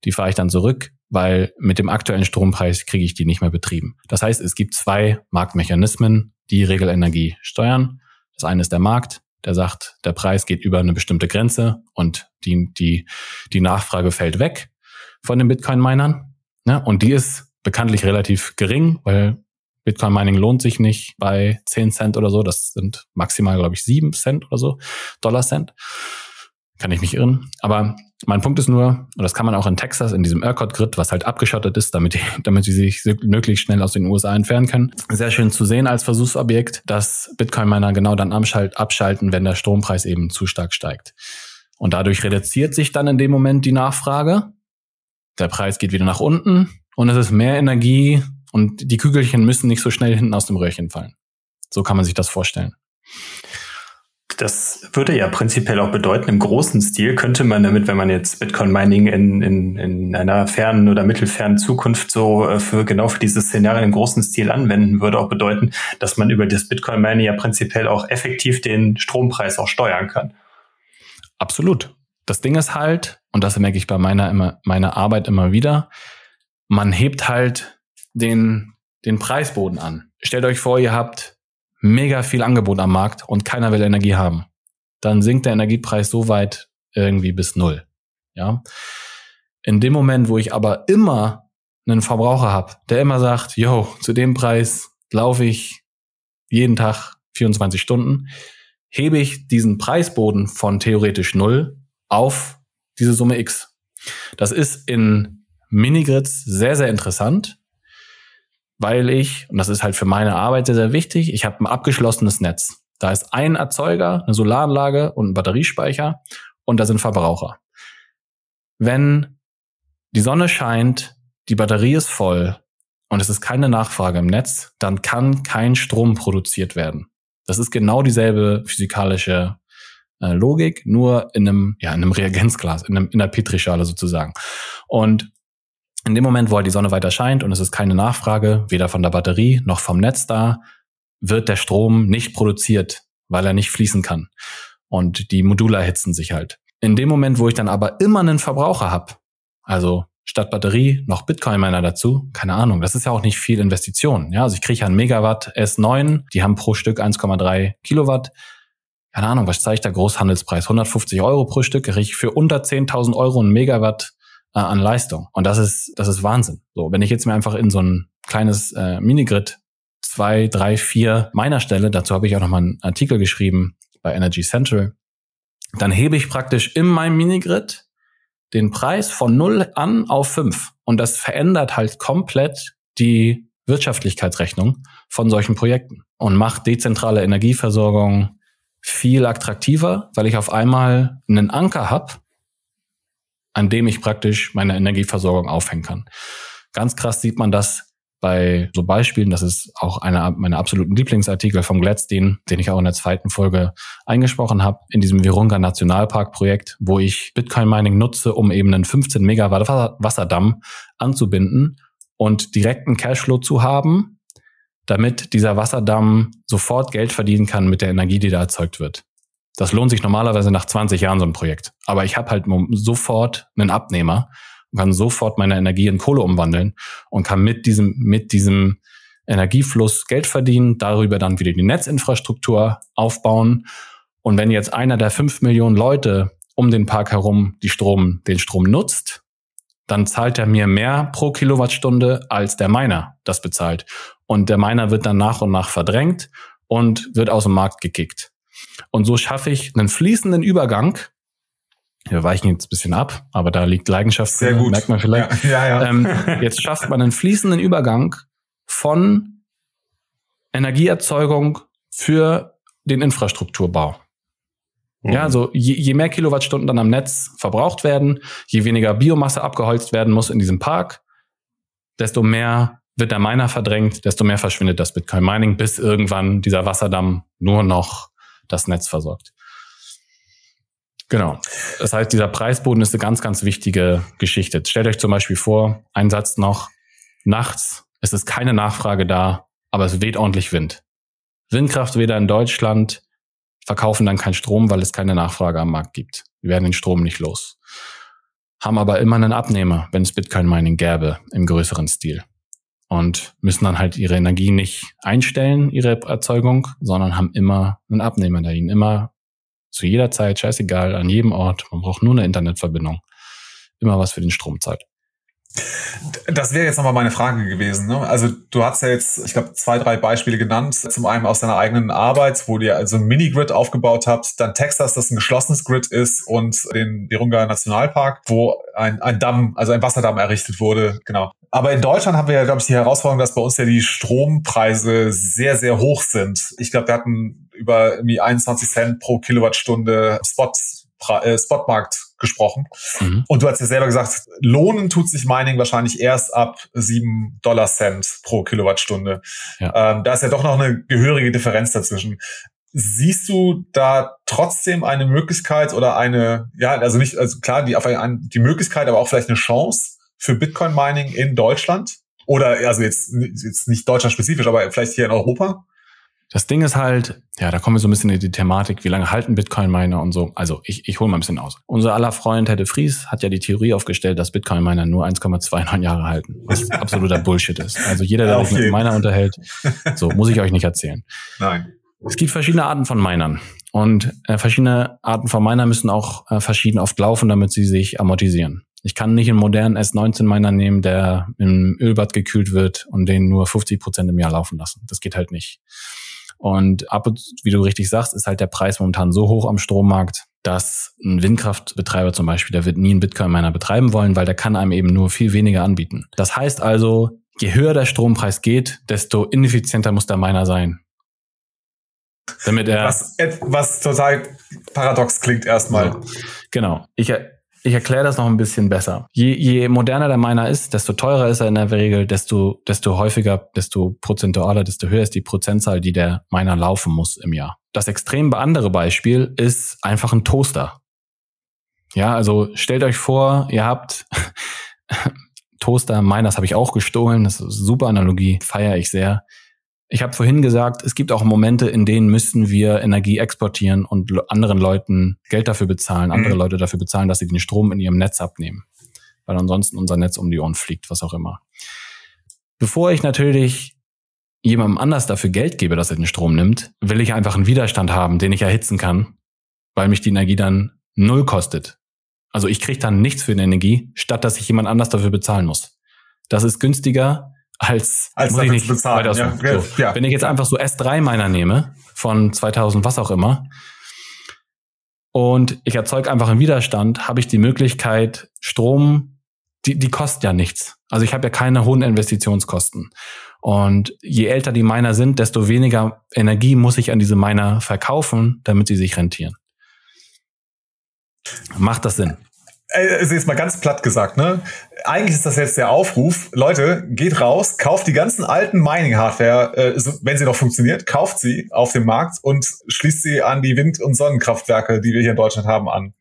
Die fahre ich dann zurück, weil mit dem aktuellen Strompreis kriege ich die nicht mehr betrieben. Das heißt, es gibt zwei Marktmechanismen, die Regelenergie steuern. Das eine ist der Markt, der sagt, der Preis geht über eine bestimmte Grenze und die, die, die Nachfrage fällt weg von den Bitcoin-Minern. Ne? Und die ist bekanntlich relativ gering, weil Bitcoin-Mining lohnt sich nicht bei 10 Cent oder so. Das sind maximal, glaube ich, 7 Cent oder so, Dollar Cent. Kann ich mich irren. Aber mein Punkt ist nur, und das kann man auch in Texas in diesem ERCOT-Grid, was halt abgeschottet ist, damit, die, damit sie sich möglichst schnell aus den USA entfernen können. Sehr schön zu sehen als Versuchsobjekt, dass Bitcoin-Miner genau dann abschalten, wenn der Strompreis eben zu stark steigt. Und dadurch reduziert sich dann in dem Moment die Nachfrage. Der Preis geht wieder nach unten und es ist mehr Energie und die Kügelchen müssen nicht so schnell hinten aus dem Röhrchen fallen. So kann man sich das vorstellen. Das würde ja prinzipiell auch bedeuten, im großen Stil könnte man damit, wenn man jetzt Bitcoin Mining in, in, in einer fernen oder mittelfernen Zukunft so äh, für genau für dieses Szenario im großen Stil anwenden, würde auch bedeuten, dass man über das Bitcoin Mining ja prinzipiell auch effektiv den Strompreis auch steuern kann. Absolut. Das Ding ist halt, und das merke ich bei meiner, immer, meiner Arbeit immer wieder, man hebt halt den, den Preisboden an. Stellt euch vor, ihr habt mega viel Angebot am Markt und keiner will Energie haben. Dann sinkt der Energiepreis so weit irgendwie bis null. Ja. In dem Moment, wo ich aber immer einen Verbraucher habe, der immer sagt, yo, zu dem Preis laufe ich jeden Tag 24 Stunden, hebe ich diesen Preisboden von theoretisch null auf diese Summe X. Das ist in Minigrids sehr, sehr interessant, weil ich, und das ist halt für meine Arbeit sehr, sehr wichtig, ich habe ein abgeschlossenes Netz. Da ist ein Erzeuger, eine Solaranlage und ein Batteriespeicher und da sind Verbraucher. Wenn die Sonne scheint, die Batterie ist voll und es ist keine Nachfrage im Netz, dann kann kein Strom produziert werden. Das ist genau dieselbe physikalische äh, Logik, nur in einem, ja, in einem Reagenzglas, in, einem, in einer Petrischale sozusagen. Und in dem Moment, wo halt die Sonne weiter scheint und es ist keine Nachfrage, weder von der Batterie noch vom Netz da, wird der Strom nicht produziert, weil er nicht fließen kann. Und die Module erhitzen sich halt. In dem Moment, wo ich dann aber immer einen Verbraucher habe, also statt Batterie noch Bitcoin-Miner dazu, keine Ahnung, das ist ja auch nicht viel Investition. Ja, also ich kriege ja einen Megawatt S9, die haben pro Stück 1,3 Kilowatt. Keine Ahnung, was zeigt der Großhandelspreis? 150 Euro pro Stück, kriege ich für unter 10.000 Euro einen Megawatt äh, an Leistung. Und das ist, das ist Wahnsinn. So, wenn ich jetzt mir einfach in so ein kleines äh, Minigrid zwei, drei, vier meiner stelle, dazu habe ich auch noch mal einen Artikel geschrieben bei Energy Central, dann hebe ich praktisch in meinem Minigrid den Preis von null an auf fünf. Und das verändert halt komplett die Wirtschaftlichkeitsrechnung von solchen Projekten und macht dezentrale Energieversorgung viel attraktiver, weil ich auf einmal einen Anker habe, an dem ich praktisch meine Energieversorgung aufhängen kann. Ganz krass sieht man das bei so Beispielen, das ist auch einer meiner absoluten Lieblingsartikel vom Gladstein, den ich auch in der zweiten Folge eingesprochen habe, in diesem Virunga Nationalpark Projekt, wo ich Bitcoin Mining nutze, um eben einen 15 Megawatt Wasserdamm anzubinden und direkten Cashflow zu haben, damit dieser Wasserdamm sofort Geld verdienen kann mit der Energie, die da erzeugt wird. Das lohnt sich normalerweise nach 20 Jahren so ein Projekt. Aber ich habe halt sofort einen Abnehmer, und kann sofort meine Energie in Kohle umwandeln und kann mit diesem, mit diesem Energiefluss Geld verdienen, darüber dann wieder die Netzinfrastruktur aufbauen. Und wenn jetzt einer der fünf Millionen Leute um den Park herum die Strom, den Strom nutzt, dann zahlt er mir mehr pro Kilowattstunde, als der Miner das bezahlt. Und der Miner wird dann nach und nach verdrängt und wird aus dem Markt gekickt. Und so schaffe ich einen fließenden Übergang wir weichen jetzt ein bisschen ab, aber da liegt Leidenschaft, Sehr gut. merkt man vielleicht. Ja, ja, ja. Ähm, jetzt schafft man einen fließenden Übergang von Energieerzeugung für den Infrastrukturbau. Mhm. Ja, also je, je mehr Kilowattstunden dann am Netz verbraucht werden, je weniger Biomasse abgeholzt werden muss in diesem Park, desto mehr wird der Miner verdrängt, desto mehr verschwindet das Bitcoin Mining, bis irgendwann dieser Wasserdamm nur noch das Netz versorgt. Genau. Das heißt, dieser Preisboden ist eine ganz, ganz wichtige Geschichte. Stellt euch zum Beispiel vor, ein Satz noch, nachts, es ist keine Nachfrage da, aber es weht ordentlich Wind. Windkrafträder in Deutschland verkaufen dann keinen Strom, weil es keine Nachfrage am Markt gibt. Wir werden den Strom nicht los. Haben aber immer einen Abnehmer, wenn es Bitcoin-Mining gäbe im größeren Stil. Und müssen dann halt ihre Energie nicht einstellen, ihre Erzeugung, sondern haben immer einen Abnehmer da ihnen immer zu jeder Zeit, scheißegal, an jedem Ort. Man braucht nur eine Internetverbindung. Immer was für den Strom zahlt. Das wäre jetzt nochmal meine Frage gewesen. Ne? Also du hast ja jetzt, ich glaube, zwei, drei Beispiele genannt. Zum einen aus deiner eigenen Arbeit, wo ihr also ein Mini-Grid aufgebaut habt, dann Texas, das ein geschlossenes Grid ist und den Virunga Nationalpark, wo ein, ein Damm, also ein Wasserdamm errichtet wurde. Genau. Aber in Deutschland haben wir ja, glaube ich, die Herausforderung, dass bei uns ja die Strompreise sehr, sehr hoch sind. Ich glaube, wir hatten über irgendwie 21 Cent pro Kilowattstunde Spot, äh, Spotmarkt gesprochen. Mhm. Und du hast ja selber gesagt, lohnen tut sich Mining wahrscheinlich erst ab sieben Dollar Cent pro Kilowattstunde. Ja. Ähm, da ist ja doch noch eine gehörige Differenz dazwischen. Siehst du da trotzdem eine Möglichkeit oder eine, ja, also nicht, also klar, die, auf ein, die Möglichkeit, aber auch vielleicht eine Chance für Bitcoin Mining in Deutschland? Oder also jetzt, jetzt nicht Deutschland spezifisch, aber vielleicht hier in Europa? Das Ding ist halt, ja, da kommen wir so ein bisschen in die Thematik, wie lange halten Bitcoin-Miner und so. Also ich, ich hole mal ein bisschen aus. Unser aller Freund Hedde Fries hat ja die Theorie aufgestellt, dass Bitcoin-Miner nur 1,29 Jahre halten, was absoluter Bullshit ist. Also jeder, der sich mit Miner unterhält, so muss ich euch nicht erzählen. Nein. Es gibt verschiedene Arten von Minern. Und äh, verschiedene Arten von Miner müssen auch äh, verschieden oft laufen, damit sie sich amortisieren. Ich kann nicht einen modernen S19-Miner nehmen, der im Ölbad gekühlt wird und den nur 50 Prozent im Jahr laufen lassen. Das geht halt nicht. Und ab und, wie du richtig sagst, ist halt der Preis momentan so hoch am Strommarkt, dass ein Windkraftbetreiber zum Beispiel, der wird nie einen Bitcoin-Miner betreiben wollen, weil der kann einem eben nur viel weniger anbieten. Das heißt also, je höher der Strompreis geht, desto ineffizienter muss der Miner sein. Damit er. Was, was total paradox klingt erstmal. Genau. Ich, ich erkläre das noch ein bisschen besser. Je, je moderner der Miner ist, desto teurer ist er in der Regel, desto, desto häufiger, desto prozentualer, desto höher ist die Prozentzahl, die der Miner laufen muss im Jahr. Das extrem andere Beispiel ist einfach ein Toaster. Ja, also stellt euch vor, ihr habt Toaster, Miners habe ich auch gestohlen, das ist eine super Analogie, feiere ich sehr. Ich habe vorhin gesagt, es gibt auch Momente, in denen müssen wir Energie exportieren und anderen Leuten Geld dafür bezahlen, andere mhm. Leute dafür bezahlen, dass sie den Strom in ihrem Netz abnehmen, weil ansonsten unser Netz um die Ohren fliegt, was auch immer. Bevor ich natürlich jemandem anders dafür Geld gebe, dass er den Strom nimmt, will ich einfach einen Widerstand haben, den ich erhitzen kann, weil mich die Energie dann null kostet. Also ich kriege dann nichts für die Energie, statt dass ich jemand anders dafür bezahlen muss. Das ist günstiger als, als muss ich nicht bezahlen. Ja, so. ja. Wenn ich jetzt einfach so S3 meiner nehme von 2000 was auch immer und ich erzeuge einfach einen Widerstand, habe ich die Möglichkeit Strom, die, die kostet ja nichts. Also ich habe ja keine hohen Investitionskosten. Und je älter die Miner sind, desto weniger Energie muss ich an diese Miner verkaufen, damit sie sich rentieren. Macht das Sinn? Also jetzt mal ganz platt gesagt, ne? Eigentlich ist das jetzt der Aufruf, Leute, geht raus, kauft die ganzen alten Mining-Hardware, äh, wenn sie noch funktioniert, kauft sie auf dem Markt und schließt sie an die Wind- und Sonnenkraftwerke, die wir hier in Deutschland haben, an.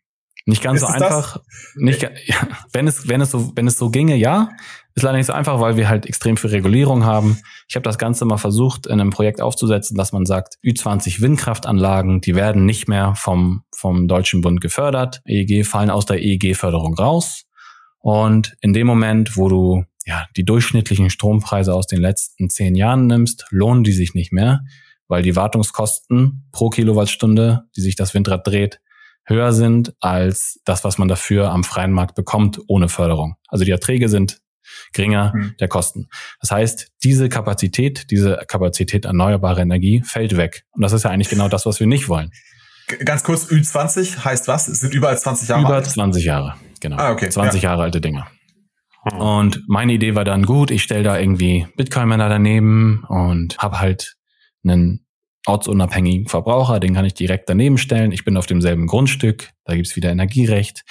Nicht ganz ist so einfach. Nicht, ja, wenn es, wenn es so, wenn es so ginge, ja. Ist leider nicht so einfach, weil wir halt extrem viel Regulierung haben. Ich habe das Ganze mal versucht, in einem Projekt aufzusetzen, dass man sagt, Ü20 Windkraftanlagen, die werden nicht mehr vom, vom Deutschen Bund gefördert. EEG fallen aus der EEG-Förderung raus. Und in dem Moment, wo du ja, die durchschnittlichen Strompreise aus den letzten zehn Jahren nimmst, lohnen die sich nicht mehr, weil die Wartungskosten pro Kilowattstunde, die sich das Windrad dreht, höher sind als das, was man dafür am freien Markt bekommt ohne Förderung. Also die Erträge sind geringer hm. der Kosten. Das heißt, diese Kapazität, diese Kapazität erneuerbare Energie fällt weg. Und das ist ja eigentlich genau das, was wir nicht wollen. Ganz kurz, Ü20 heißt was? Es sind über 20 Jahre Über alt? 20 Jahre, genau. Ah, okay. 20 ja. Jahre alte Dinger. Hm. Und meine Idee war dann gut, ich stelle da irgendwie Bitcoin-Männer daneben und habe halt einen ortsunabhängigen Verbraucher, den kann ich direkt daneben stellen. Ich bin auf demselben Grundstück, da gibt's wieder Energierecht.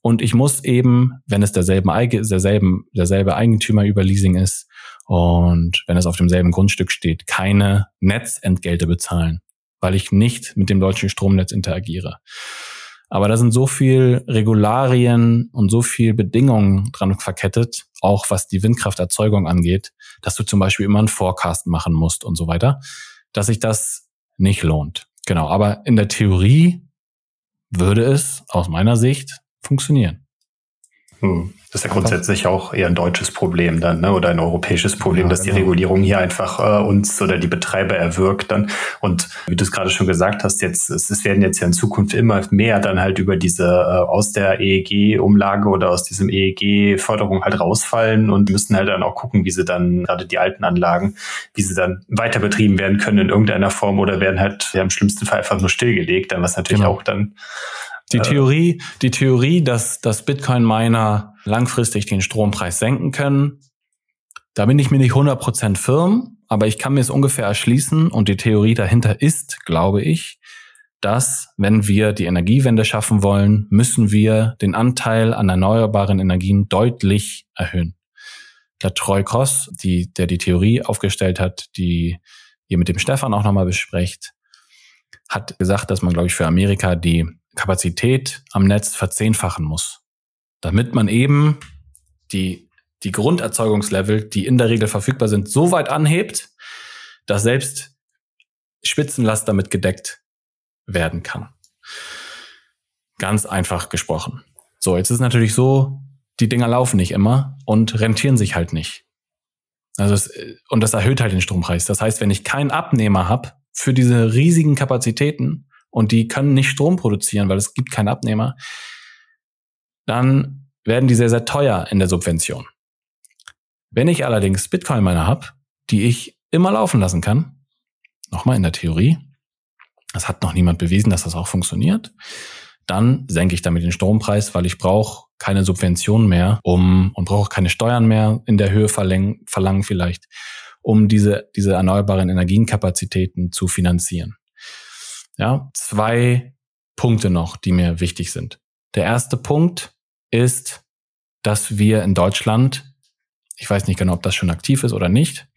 Und ich muss eben, wenn es derselben, derselben, derselbe Eigentümer über Leasing ist und wenn es auf demselben Grundstück steht, keine Netzentgelte bezahlen, weil ich nicht mit dem deutschen Stromnetz interagiere. Aber da sind so viel Regularien und so viel Bedingungen dran verkettet, auch was die Windkrafterzeugung angeht, dass du zum Beispiel immer einen Forecast machen musst und so weiter, dass sich das nicht lohnt. Genau. Aber in der Theorie würde es aus meiner Sicht funktionieren. Hm. Das ist ja grundsätzlich auch eher ein deutsches Problem dann, ne? oder ein europäisches Problem, ja, dass genau. die Regulierung hier einfach äh, uns oder die Betreiber erwirkt dann. Und wie du es gerade schon gesagt hast, jetzt es, es werden jetzt ja in Zukunft immer mehr dann halt über diese äh, aus der EEG-Umlage oder aus diesem EEG-Förderung halt rausfallen und müssen halt dann auch gucken, wie sie dann gerade die alten Anlagen, wie sie dann weiter betrieben werden können in irgendeiner Form oder werden halt ja, im schlimmsten Fall einfach nur stillgelegt, dann was natürlich genau. auch dann die Theorie, die Theorie, dass, dass Bitcoin-Miner langfristig den Strompreis senken können, da bin ich mir nicht 100% firm, aber ich kann mir es ungefähr erschließen und die Theorie dahinter ist, glaube ich, dass wenn wir die Energiewende schaffen wollen, müssen wir den Anteil an erneuerbaren Energien deutlich erhöhen. Der Troy Cross, die, der die Theorie aufgestellt hat, die ihr mit dem Stefan auch nochmal besprecht, hat gesagt, dass man, glaube ich, für Amerika die Kapazität am Netz verzehnfachen muss, damit man eben die, die Grunderzeugungslevel, die in der Regel verfügbar sind, so weit anhebt, dass selbst Spitzenlast damit gedeckt werden kann. Ganz einfach gesprochen. So, jetzt ist natürlich so, die Dinger laufen nicht immer und rentieren sich halt nicht. Also es, und das erhöht halt den Strompreis. Das heißt, wenn ich keinen Abnehmer habe für diese riesigen Kapazitäten, und die können nicht Strom produzieren, weil es gibt keinen Abnehmer, dann werden die sehr, sehr teuer in der Subvention. Wenn ich allerdings Bitcoin-Miner habe, die ich immer laufen lassen kann, nochmal in der Theorie, es hat noch niemand bewiesen, dass das auch funktioniert, dann senke ich damit den Strompreis, weil ich brauche keine Subventionen mehr, um und brauche keine Steuern mehr in der Höhe verlangen, verlangen vielleicht, um diese diese erneuerbaren Energienkapazitäten zu finanzieren. Ja, zwei Punkte noch, die mir wichtig sind. Der erste Punkt ist, dass wir in Deutschland, ich weiß nicht genau, ob das schon aktiv ist oder nicht,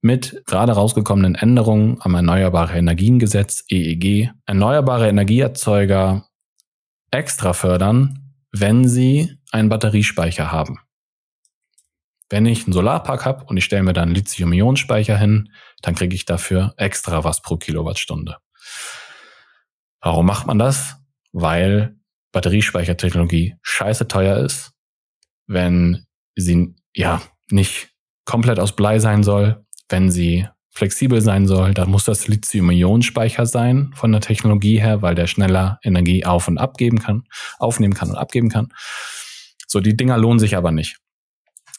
mit gerade rausgekommenen Änderungen am Erneuerbare Energiengesetz EEG erneuerbare Energieerzeuger extra fördern, wenn sie einen Batteriespeicher haben. Wenn ich einen Solarpark habe und ich stelle mir dann einen Lithium-Ionen-Speicher hin, dann kriege ich dafür extra was pro Kilowattstunde. Warum macht man das? Weil Batteriespeichertechnologie scheiße teuer ist, wenn sie ja nicht komplett aus Blei sein soll, wenn sie flexibel sein soll, dann muss das Lithium-Ionen-Speicher sein von der Technologie her, weil der schneller Energie auf und abgeben kann, aufnehmen kann und abgeben kann. So, die Dinger lohnen sich aber nicht.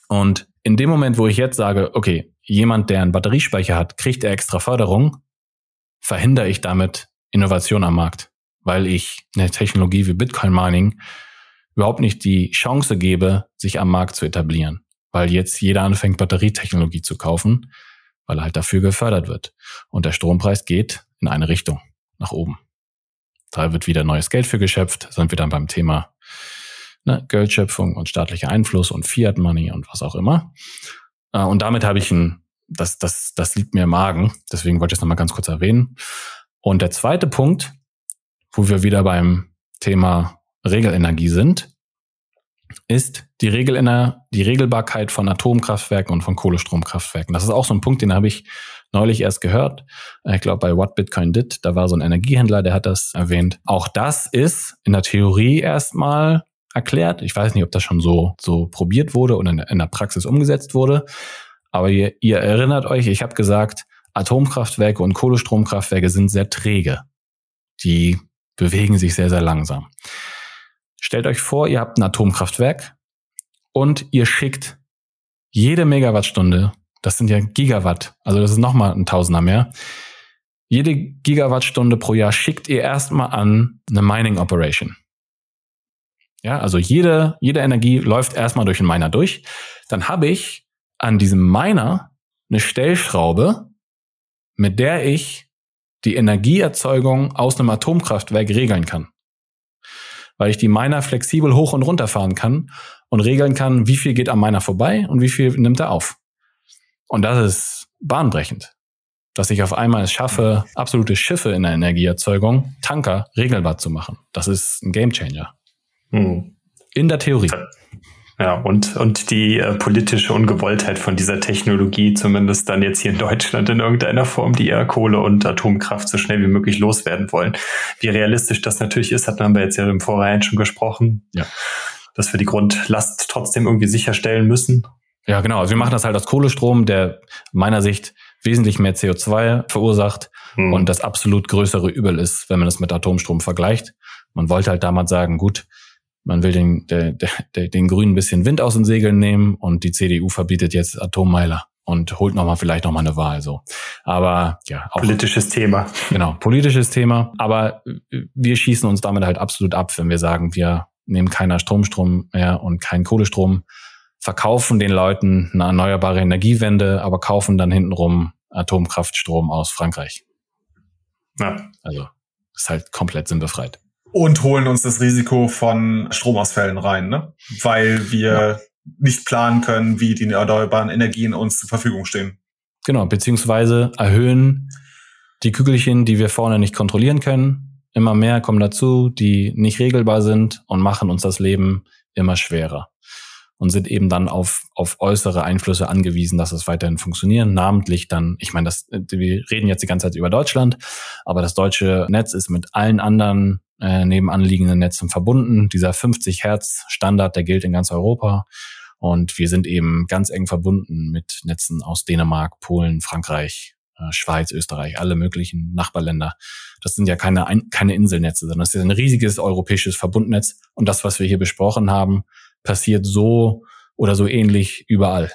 Und in dem Moment, wo ich jetzt sage, okay, jemand, der einen Batteriespeicher hat, kriegt er extra Förderung, verhindere ich damit Innovation am Markt, weil ich eine Technologie wie Bitcoin Mining überhaupt nicht die Chance gebe, sich am Markt zu etablieren, weil jetzt jeder anfängt, Batterietechnologie zu kaufen weil er halt dafür gefördert wird. Und der Strompreis geht in eine Richtung, nach oben. Da wird wieder neues Geld für geschöpft, sind wir dann beim Thema ne, Geldschöpfung und staatlicher Einfluss und Fiat Money und was auch immer. Äh, und damit habe ich ein, das, das, das liegt mir im Magen, deswegen wollte ich es nochmal ganz kurz erwähnen. Und der zweite Punkt, wo wir wieder beim Thema Regelenergie sind, ist die, Regel die Regelbarkeit von Atomkraftwerken und von Kohlestromkraftwerken. Das ist auch so ein Punkt, den habe ich neulich erst gehört. Ich glaube, bei What Bitcoin Did, da war so ein Energiehändler, der hat das erwähnt. Auch das ist in der Theorie erstmal erklärt. Ich weiß nicht, ob das schon so, so probiert wurde oder in der Praxis umgesetzt wurde. Aber ihr, ihr erinnert euch, ich habe gesagt, Atomkraftwerke und Kohlestromkraftwerke sind sehr träge. Die bewegen sich sehr, sehr langsam. Stellt euch vor, ihr habt ein Atomkraftwerk und ihr schickt jede Megawattstunde, das sind ja Gigawatt, also das ist nochmal ein Tausender mehr, jede Gigawattstunde pro Jahr schickt ihr erstmal an eine Mining Operation. Ja, also jede, jede Energie läuft erstmal durch den Miner durch. Dann habe ich an diesem Miner eine Stellschraube, mit der ich die Energieerzeugung aus einem Atomkraftwerk regeln kann weil ich die Miner flexibel hoch und runter fahren kann und regeln kann, wie viel geht am Miner vorbei und wie viel nimmt er auf. Und das ist bahnbrechend, dass ich auf einmal es schaffe, absolute Schiffe in der Energieerzeugung, Tanker, regelbar zu machen. Das ist ein Gamechanger. Hm. In der Theorie. Ja, und, und die äh, politische Ungewolltheit von dieser Technologie, zumindest dann jetzt hier in Deutschland in irgendeiner Form, die ja Kohle und Atomkraft so schnell wie möglich loswerden wollen. Wie realistisch das natürlich ist, hat man jetzt ja im Vorhinein schon gesprochen. Ja. Dass wir die Grundlast trotzdem irgendwie sicherstellen müssen. Ja, genau. Also wir machen das halt aus Kohlestrom, der meiner Sicht wesentlich mehr CO2 verursacht hm. und das absolut größere Übel ist, wenn man das mit Atomstrom vergleicht. Man wollte halt damals sagen, gut, man will den, der, der, den Grünen ein bisschen Wind aus den Segeln nehmen und die CDU verbietet jetzt Atommeiler und holt nochmal vielleicht nochmal eine Wahl so. Aber ja, auch, politisches Thema. Genau, politisches Thema. Aber wir schießen uns damit halt absolut ab, wenn wir sagen, wir nehmen keiner Stromstrom mehr und keinen Kohlestrom, verkaufen den Leuten eine erneuerbare Energiewende, aber kaufen dann hintenrum Atomkraftstrom aus Frankreich. Ja. Also ist halt komplett sinnbefreit und holen uns das Risiko von Stromausfällen rein, ne? weil wir ja. nicht planen können, wie die erneuerbaren Energien uns zur Verfügung stehen. Genau, beziehungsweise erhöhen die Kügelchen, die wir vorne nicht kontrollieren können. Immer mehr kommen dazu, die nicht regelbar sind und machen uns das Leben immer schwerer und sind eben dann auf, auf äußere Einflüsse angewiesen, dass es weiterhin funktionieren. Namentlich dann, ich meine, das, wir reden jetzt die ganze Zeit über Deutschland, aber das deutsche Netz ist mit allen anderen äh, nebenanliegenden Netzen verbunden. Dieser 50 Hertz Standard, der gilt in ganz Europa. Und wir sind eben ganz eng verbunden mit Netzen aus Dänemark, Polen, Frankreich, äh, Schweiz, Österreich, alle möglichen Nachbarländer. Das sind ja keine, keine Inselnetze, sondern das ist ein riesiges europäisches Verbundnetz. Und das, was wir hier besprochen haben, passiert so oder so ähnlich überall.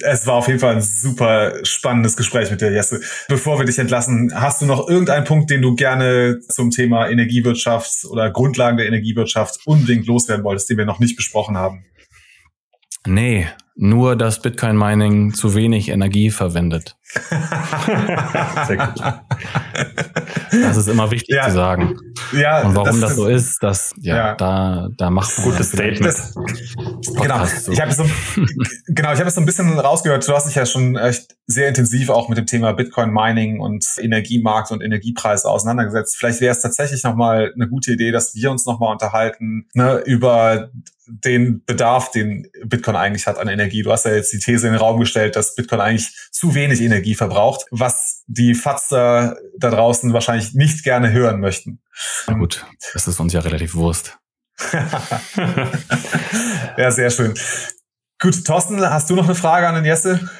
Es war auf jeden Fall ein super spannendes Gespräch mit dir, Jesse. Bevor wir dich entlassen, hast du noch irgendeinen Punkt, den du gerne zum Thema Energiewirtschaft oder Grundlagen der Energiewirtschaft unbedingt loswerden wolltest, den wir noch nicht besprochen haben? Nee, nur dass Bitcoin Mining zu wenig Energie verwendet. Sehr gut. Das ist immer wichtig ja. zu sagen. Ja, und warum das, das so ist, das ja, ja, da da macht man gutes Statement. Das, genau. So. Ich habe so genau, ich habe es so ein bisschen rausgehört. Du hast dich ja schon echt sehr intensiv auch mit dem Thema Bitcoin Mining und Energiemarkt und Energiepreise auseinandergesetzt. Vielleicht wäre es tatsächlich noch mal eine gute Idee, dass wir uns noch mal unterhalten ne, über den Bedarf, den Bitcoin eigentlich hat an Energie. Du hast ja jetzt die These in den Raum gestellt, dass Bitcoin eigentlich zu wenig Energie verbraucht, was die Fatzer da draußen wahrscheinlich nicht gerne hören möchten. Na gut, das ist uns ja relativ Wurst. ja, sehr schön. Gut, Thorsten, hast du noch eine Frage an den Jesse?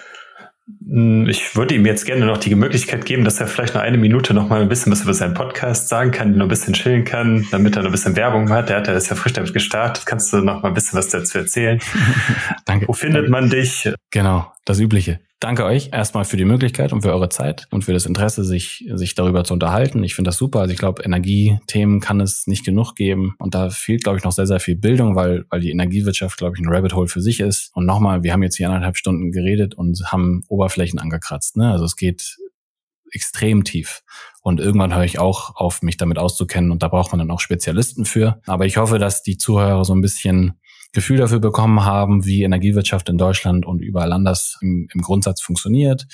Hm, ich würde ihm jetzt gerne noch die Möglichkeit geben, dass er vielleicht noch eine Minute noch mal ein bisschen was über seinen Podcast sagen kann, noch ein bisschen chillen kann, damit er noch ein bisschen Werbung hat. Der hat ja ist ja frisch damit gestartet. Kannst du noch mal ein bisschen was dazu erzählen? Danke. Wo findet man dich? Genau, das Übliche danke euch erstmal für die Möglichkeit und für eure Zeit und für das Interesse, sich, sich darüber zu unterhalten. Ich finde das super. Also ich glaube, Energiethemen kann es nicht genug geben. Und da fehlt, glaube ich, noch sehr, sehr viel Bildung, weil, weil die Energiewirtschaft, glaube ich, ein Rabbit Hole für sich ist. Und nochmal, wir haben jetzt hier anderthalb Stunden geredet und haben Oberflächen angekratzt. Ne? Also es geht extrem tief. Und irgendwann höre ich auch auf, mich damit auszukennen. Und da braucht man dann auch Spezialisten für. Aber ich hoffe, dass die Zuhörer so ein bisschen Gefühl dafür bekommen haben, wie Energiewirtschaft in Deutschland und überall anders im, im Grundsatz funktioniert.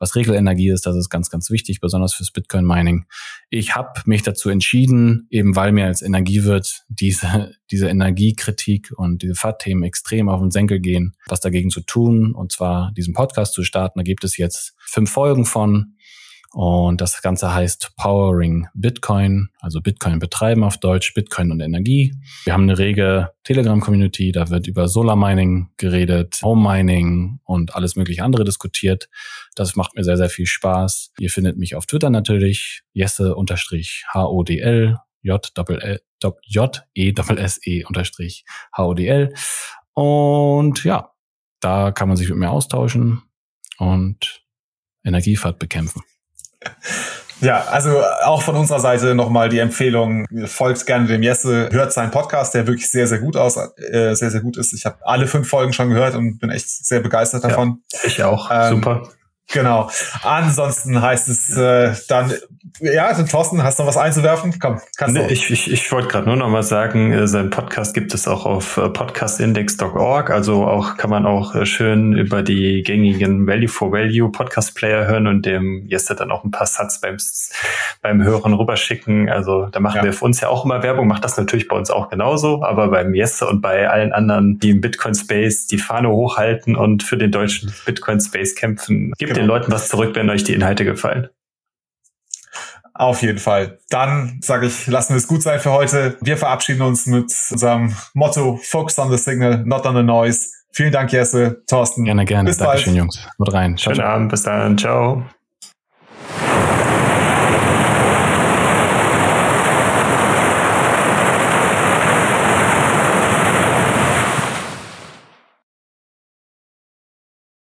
Was Regelenergie ist, das ist ganz, ganz wichtig, besonders fürs Bitcoin-Mining. Ich habe mich dazu entschieden, eben weil mir als Energiewirt diese, diese Energiekritik und diese FAT-Themen extrem auf den Senkel gehen, was dagegen zu tun, und zwar diesen Podcast zu starten. Da gibt es jetzt fünf Folgen von. Und das Ganze heißt Powering Bitcoin, also Bitcoin betreiben auf Deutsch, Bitcoin und Energie. Wir haben eine rege Telegram-Community, da wird über Solar Mining geredet, Home Mining und alles mögliche andere diskutiert. Das macht mir sehr, sehr viel Spaß. Ihr findet mich auf Twitter natürlich, Jesse-HODL, J-E-S-E unterstrich HODL. Und ja, da kann man sich mit mir austauschen und Energiefahrt bekämpfen. Ja, also auch von unserer Seite nochmal die Empfehlung, folgt gerne dem Jesse, hört seinen Podcast, der wirklich sehr, sehr gut aus, äh, sehr, sehr gut ist. Ich habe alle fünf Folgen schon gehört und bin echt sehr begeistert davon. Ja, ich auch. Ähm, Super. Genau. Ansonsten heißt es äh, dann, ja, Thorsten, hast du noch was einzuwerfen? Komm, kannst nee, du. Ich, ich, ich wollte gerade nur noch mal sagen, äh, sein Podcast gibt es auch auf äh, podcastindex.org. Also auch kann man auch äh, schön über die gängigen Value for Value Podcast Player hören und dem Jester dann auch ein paar Satz beim, beim Hören rüberschicken. Also da machen ja. wir für uns ja auch immer Werbung, macht das natürlich bei uns auch genauso, aber beim Jester und bei allen anderen, die im Bitcoin Space die Fahne hochhalten und für den deutschen Bitcoin Space kämpfen, gibt genau. den Leuten was zurück, wenn euch die Inhalte gefallen. Auf jeden Fall. Dann sage ich, lassen wir es gut sein für heute. Wir verabschieden uns mit unserem Motto Focus on the Signal, not on the Noise. Vielen Dank, Jesse, Thorsten. Gerne, gerne. Bis Dankeschön, bald. Jungs. Haut rein. Ciao, Schönen ciao. Abend. Bis dann. Ciao.